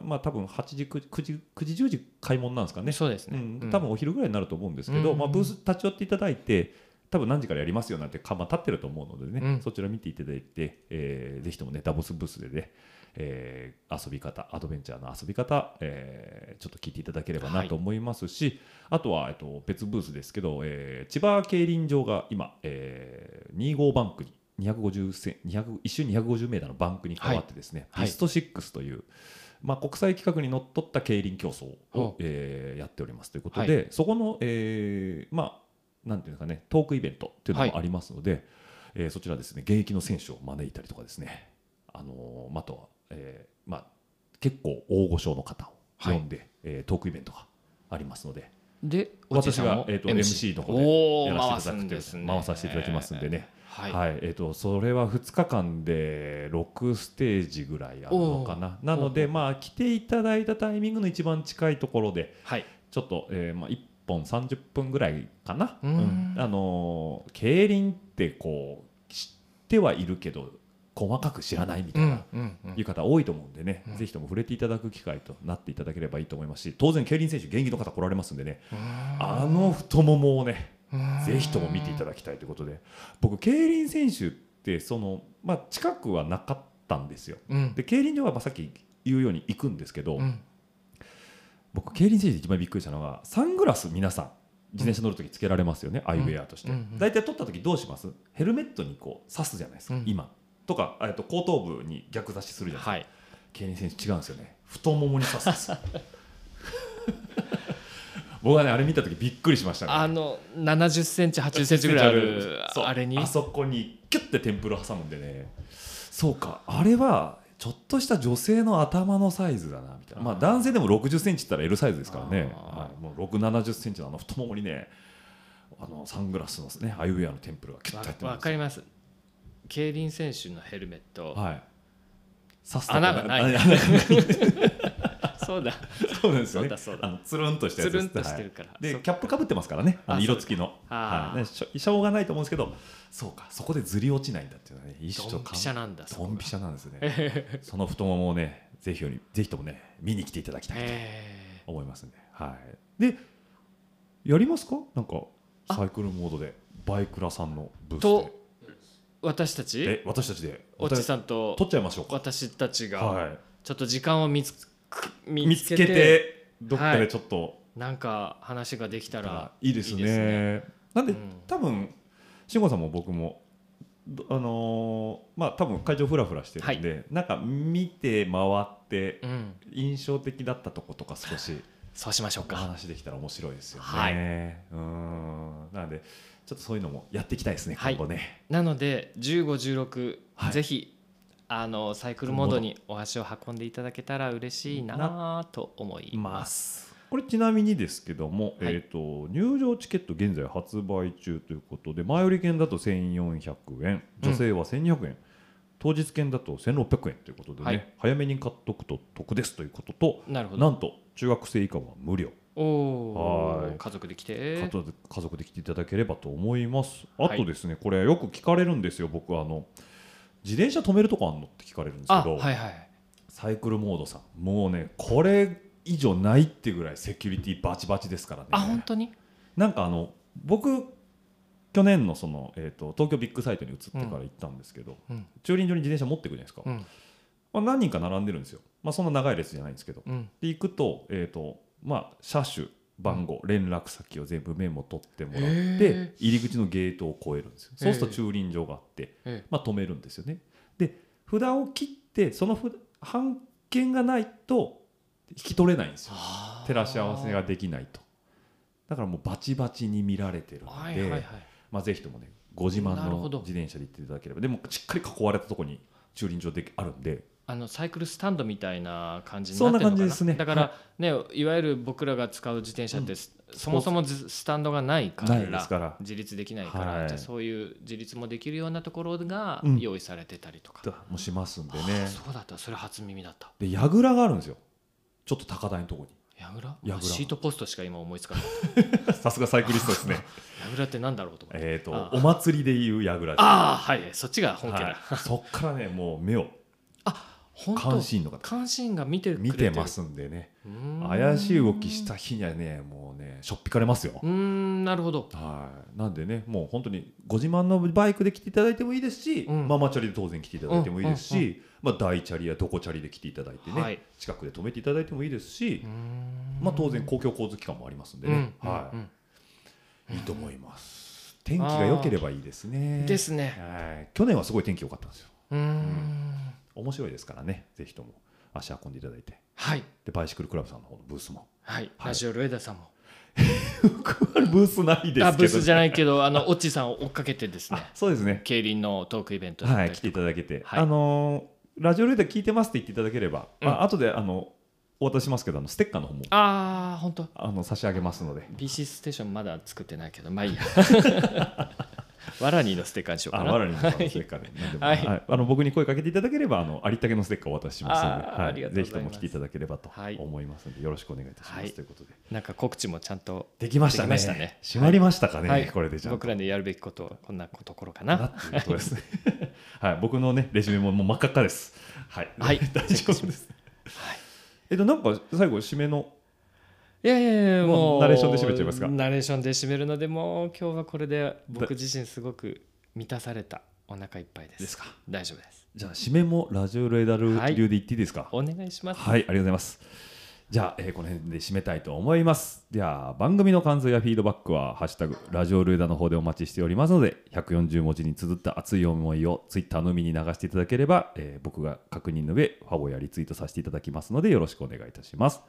まあ多分8時9時9時9時10時開門なんですかね。そうですね、うん。うん。多分お昼ぐらいになると思うんですけど、うん。まあ、ブース立ち寄っていただいて多分何時からやりますよなんて看板立ってると思うのでね、うん。そちら見ていただいて、えーぜひともねダボスブースでね、えー遊び方アドベンチャーの遊び方、えーちょっと聞いていただければなと思いますし、あとは、えっと、別ブースですけど、えー千葉競輪場が今、えー、2号バンクに250せ200一周250メーターのバンクに変わってですね、はい。ピスト6という、まあ、国際規格にのっとった競輪競争をほ、えーやっておりますということで、そこの、えーまあ、なんていうんですかね、トークイベントっていうのもありますので、えーそちらですね、現役の選手を招いたりとかですね、あのーまああとは、えーまあ、結構大御所の方を呼んで、えートークイベントがありますので、で私が、えー、と MC の方でおやらせていただくといね。回させていただきますんでね。はい、はい、えっ、とそれは2日間で6ステージぐらいあるのかな。なのでまあ来ていただいたタイミングの一番近いところではい。ちょっと、えーまあ、一本30分ぐらいかな、うん。あのー競輪ってこう知ってはいるけど細かく知らないみたいな、いう方多いと思うんでね、うん。ぜひとも触れていただく機会となっていただければいいと思いますし当然競輪選手現役の方来られますんでねあの太ももをねぜひとも見ていただきたいということで。僕競輪選手ってその、まあ、近くはなかったんですよ。うん。で競輪場はまあさっき言うように行くんですけど、うん僕競輪選手で一番びっくりしたのがサングラス皆さん自転車乗るときつけられますよね、アイウェアとして、大体取った時どうします？ヘルメットにこう刺すじゃないですか、うん。今。とかえっと後頭部に逆差しするじゃないですか、はい。競輪選手違うんですよね。太ももに刺すんです [laughs] 僕はねあれ見た時びっくりしましたね。あの70センチ80センチぐらいあるあれに？あそこにキュッてテンプル挟むんでね。そうか。あれはちょっとした女性の頭のサイズだなみたいな。まあ男性でも60センチって言ったら L サイズですからね、はい、もう6 7 0センチのあの太ももにねあのサングラスのねアイウェアのテンプルがキュッと入ってわます。わかります。競輪選手のヘルメット、はい。穴がない。[laughs] 穴がないそうだ。そうなんですよね。そうだそうだ。あのつるんとしたやつるんとしてるから、でキャップかぶってますからね。あのあ色付きの、はい。ね、しょうがないと思うんですけどそうか。そこでずり落ちないんだっていうのはね一種ドンピシャなんだドンピシャなんですね。その太ももをねぜひよりぜひともね見に来ていただきたいえと思いますんで、はい、でやりますか？なんかサイクルモードでバイクラさんのブースと私たち？でえ私たちで。おちさんと撮っちゃいましょうか。私たちが。はい。ちょっと時間を見つ見見つけてどっかではい。ちょっと、なんか話ができたらいいですね。いいですなんで、うん。多分慎吾さんも僕もどあのーまあ多分会場フラフラしてるんで、なんか見て回ってうん。印象的だったとことか少しそうしましょうおか話できたら面白いですよね。はい。うん。なのでちょっとそういうのもやっていきたいですね、はい。今後ね。なので1516、はい。ぜひあのサイクルモードにお足を運んでいただけたら嬉しいなと思います。これちなみにですけども、はい。えー、と入場チケット現在発売中ということで前売り券だと1400円女性は1200円、当日券だと1600円ということでね、はい。早めに買っとくと得ですということとなるほど。なんと中学生以下は無料。はい。家族で来て。家。族で来ていただければと思います。あはい。とですね、これよく聞かれるんですよ僕あの自転車止めるとこあんの？って聞かれるんですあけど、はいはい。サイクルモードさん。もうねこれ以上ないってぐらいセキュリティバチバチですからね。あ本当に？なんかあの僕去年のその、えー、と東京ビッグサイトに移ってから行ったんですけど、うん。駐輪場に自転車持っていくじゃないですか、うん。まあ、何人か並んでるんですよ、まあ、そんな長い列じゃないんですけど。うん。で行くと,、えーとまあ、車種番号、連絡先を全部メモ取ってもらって、へー。入り口のゲートを越えるんですよ。そうすると駐輪場があって、えまあ、止めるんですよね。で札を切ってその札半券がないと引き取れないんですよ。照らし合わせができないと。だからもうバチバチに見られてるので、はいはいはい。まあ、ぜひともねご自慢の自転車で行っていただければ。でもしっかり囲われたところに駐輪場であるんであのサイクルスタンドみたいな感じになってるのかな？そんな感じですね。だから、ねいわゆる僕らが使う自転車って、そもそもずスタンドがないから自立できないから、はい。じゃあそういう自立もできるようなところがうん。用意されてたりとか、もしますんであねそうだった。それ初耳だった。で櫓があるんですよ。ちょっと高台のところやぐら櫓シートポストしか今思いつかなかっにさすがサイクリストですね。たやぐらってなんだろうと思って。えっとあお祭りでいう櫓ああはい。そっちが本家だ、はい、そっからねもう目を監視員の方。監視員が見て見てますんでね。怪しい動きした日にはねもうねしょっぴかれますよ。うーんなるほど。はい、なんでねもう本当にご自慢のバイクで来ていただいてもいいですし、うん。ママチャリで当然来ていただいてもいいですし、うんうんまあ、大チャリやどこチャリで来ていただいてね、はい。近くで止めていただいてもいいですしまあ、当然公共交通機関もありますんでうんね、はうん。い、いいと思います。天気が良ければいいですね。ですね。はい。去年はすごい天気良かったんですよ。うーん面白いですからね。ぜひとも。足運んでいただいて。はい。でバイシクルクラブさんの方のブースも。はい、はい。ラジオルエダさんも。[laughs] ブースないですけどあブースじゃないけどあのオッチーさんを追っかけてですね。あ [laughs] そうですね。競輪のトークイベントはい、り来ていただけて、はい。あのーラジオレーダー聞いてますって言っていただければ、うん。あ後であのお渡ししますけどあのステッカーの方も。ああ本当。あの差し上げますので。BC ステーションまだ作ってないけどまあいいや [laughs] ワラニーのステッカーにしようかな。あわらにのステッカーではい。はい。あの僕に声かけていただければあのありったけのステッカーをお渡ししますので、はい。ぜひとも来ていただければとはい思いますので、よろしくお願いいたします、はい。ということで。なんか告知もちゃんとできましたね。ましたね。閉まりましたかね、はい。これでじゃあ僕らでやるべきことこんなところかな。とですね。はい。僕のねレジュメももう真っ赤っかです。はい、はい。大丈夫です。えっとなんか最後締めのいやいやいやももう。うナレーションで締めちゃいますか？ナレーションで締めるのでもう今日はこれで僕自身すごく満たされたお腹いっぱいです。ですか？大丈夫です。じゃあ締めもラジオレーダルはい。流で言っていいですか、お願いします。はい、ありがとうございます。じゃあ、えーこの辺で締めたいと思います。では、番組の感想やフィードバックは、ハッシュタグ、ラジオルーダの方でお待ちしておりますので、140文字に綴った熱い思いをツイッターのみに流していただければ、えー僕が確認の上、ファボやリツイートさせていただきますので、よろしくお願いいたします。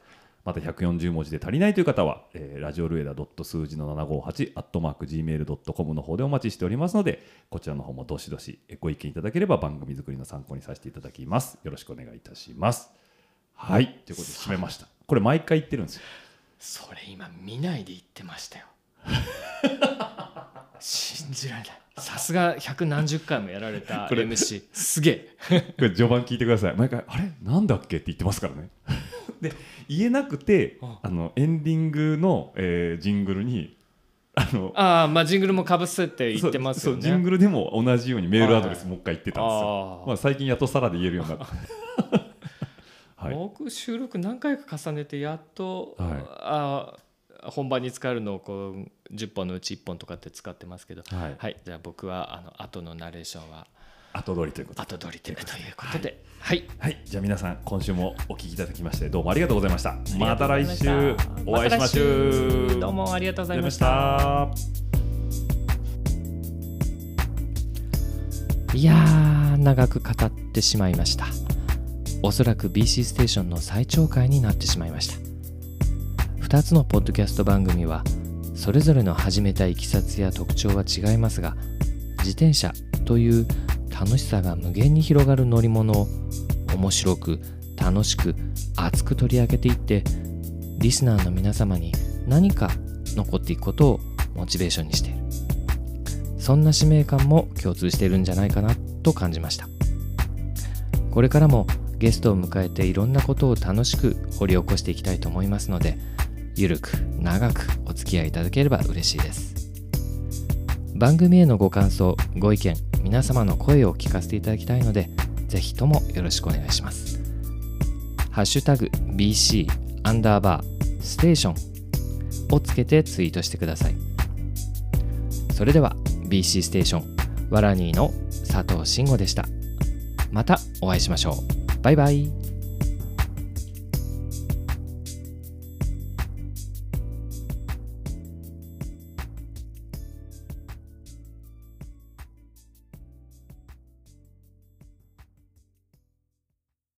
また140文字で足りないという方は、えーラジオルエダ数字の758、アットマーク Gmail.com の方でお待ちしておりますので、こちらの方もどしどしえご意見いただければ番組作りの参考にさせていただきます。よろしくお願いいたします。はい、ということで締めました。これ毎回言ってるんですよ。それ今見ないで言ってましたよ信じられないさすが百何十回もやられたこれ MC すげえこれ序盤聞いてください。毎回、あれ？なんだっけ？って言ってますからね。で、言えなくてうん、あの、エンディングの、えージングルに、あの、ああまあジングルもかぶせて言ってますよね。ジングルでも同じようにメールアドレスもう一回言ってたんですよ。あー。まあ、最近やっとさらで言えるようになった。[laughs] はい、僕収録何回か重ねてやっと、はい。あー本番に使えるのをこう10本のうち1本とかって使ってますけど。はい。はい、じゃあ僕はあの後のナレーションは後取りということで。後取りということで。はい、はい、じゃあ皆さん今週もお聞きいただきましてどうもありがとうございました。また。来週。たお会いしましょう。どうもありがとうございました。いやー長く語ってしまいました。おそらく BC ステーションの最長回になってしまいました。2つのポッドキャスト番組はそれぞれの始めたいきさつや特徴は違いますが自転車という楽しさが無限に広がる乗り物を面白く楽しく熱く取り上げていってリスナーの皆様に何か残っていくことをモチベーションにしている。そんな使命感も共通しているんじゃないかなと感じました。これからもゲストを迎えていろんなことを楽しく掘り起こしていきたいと思いますのでゆるく長くお付き合いいただければ嬉しいです。番組へのご感想ご意見皆様の声を聞かせていただきたいのでぜひともよろしくお願いします。ハッシュタグ BC アンダーバーステーションをつけてツイートしてください。それでは BC ステーションワラニーの佐藤慎吾でした。またお会いしましょう。バイバイ。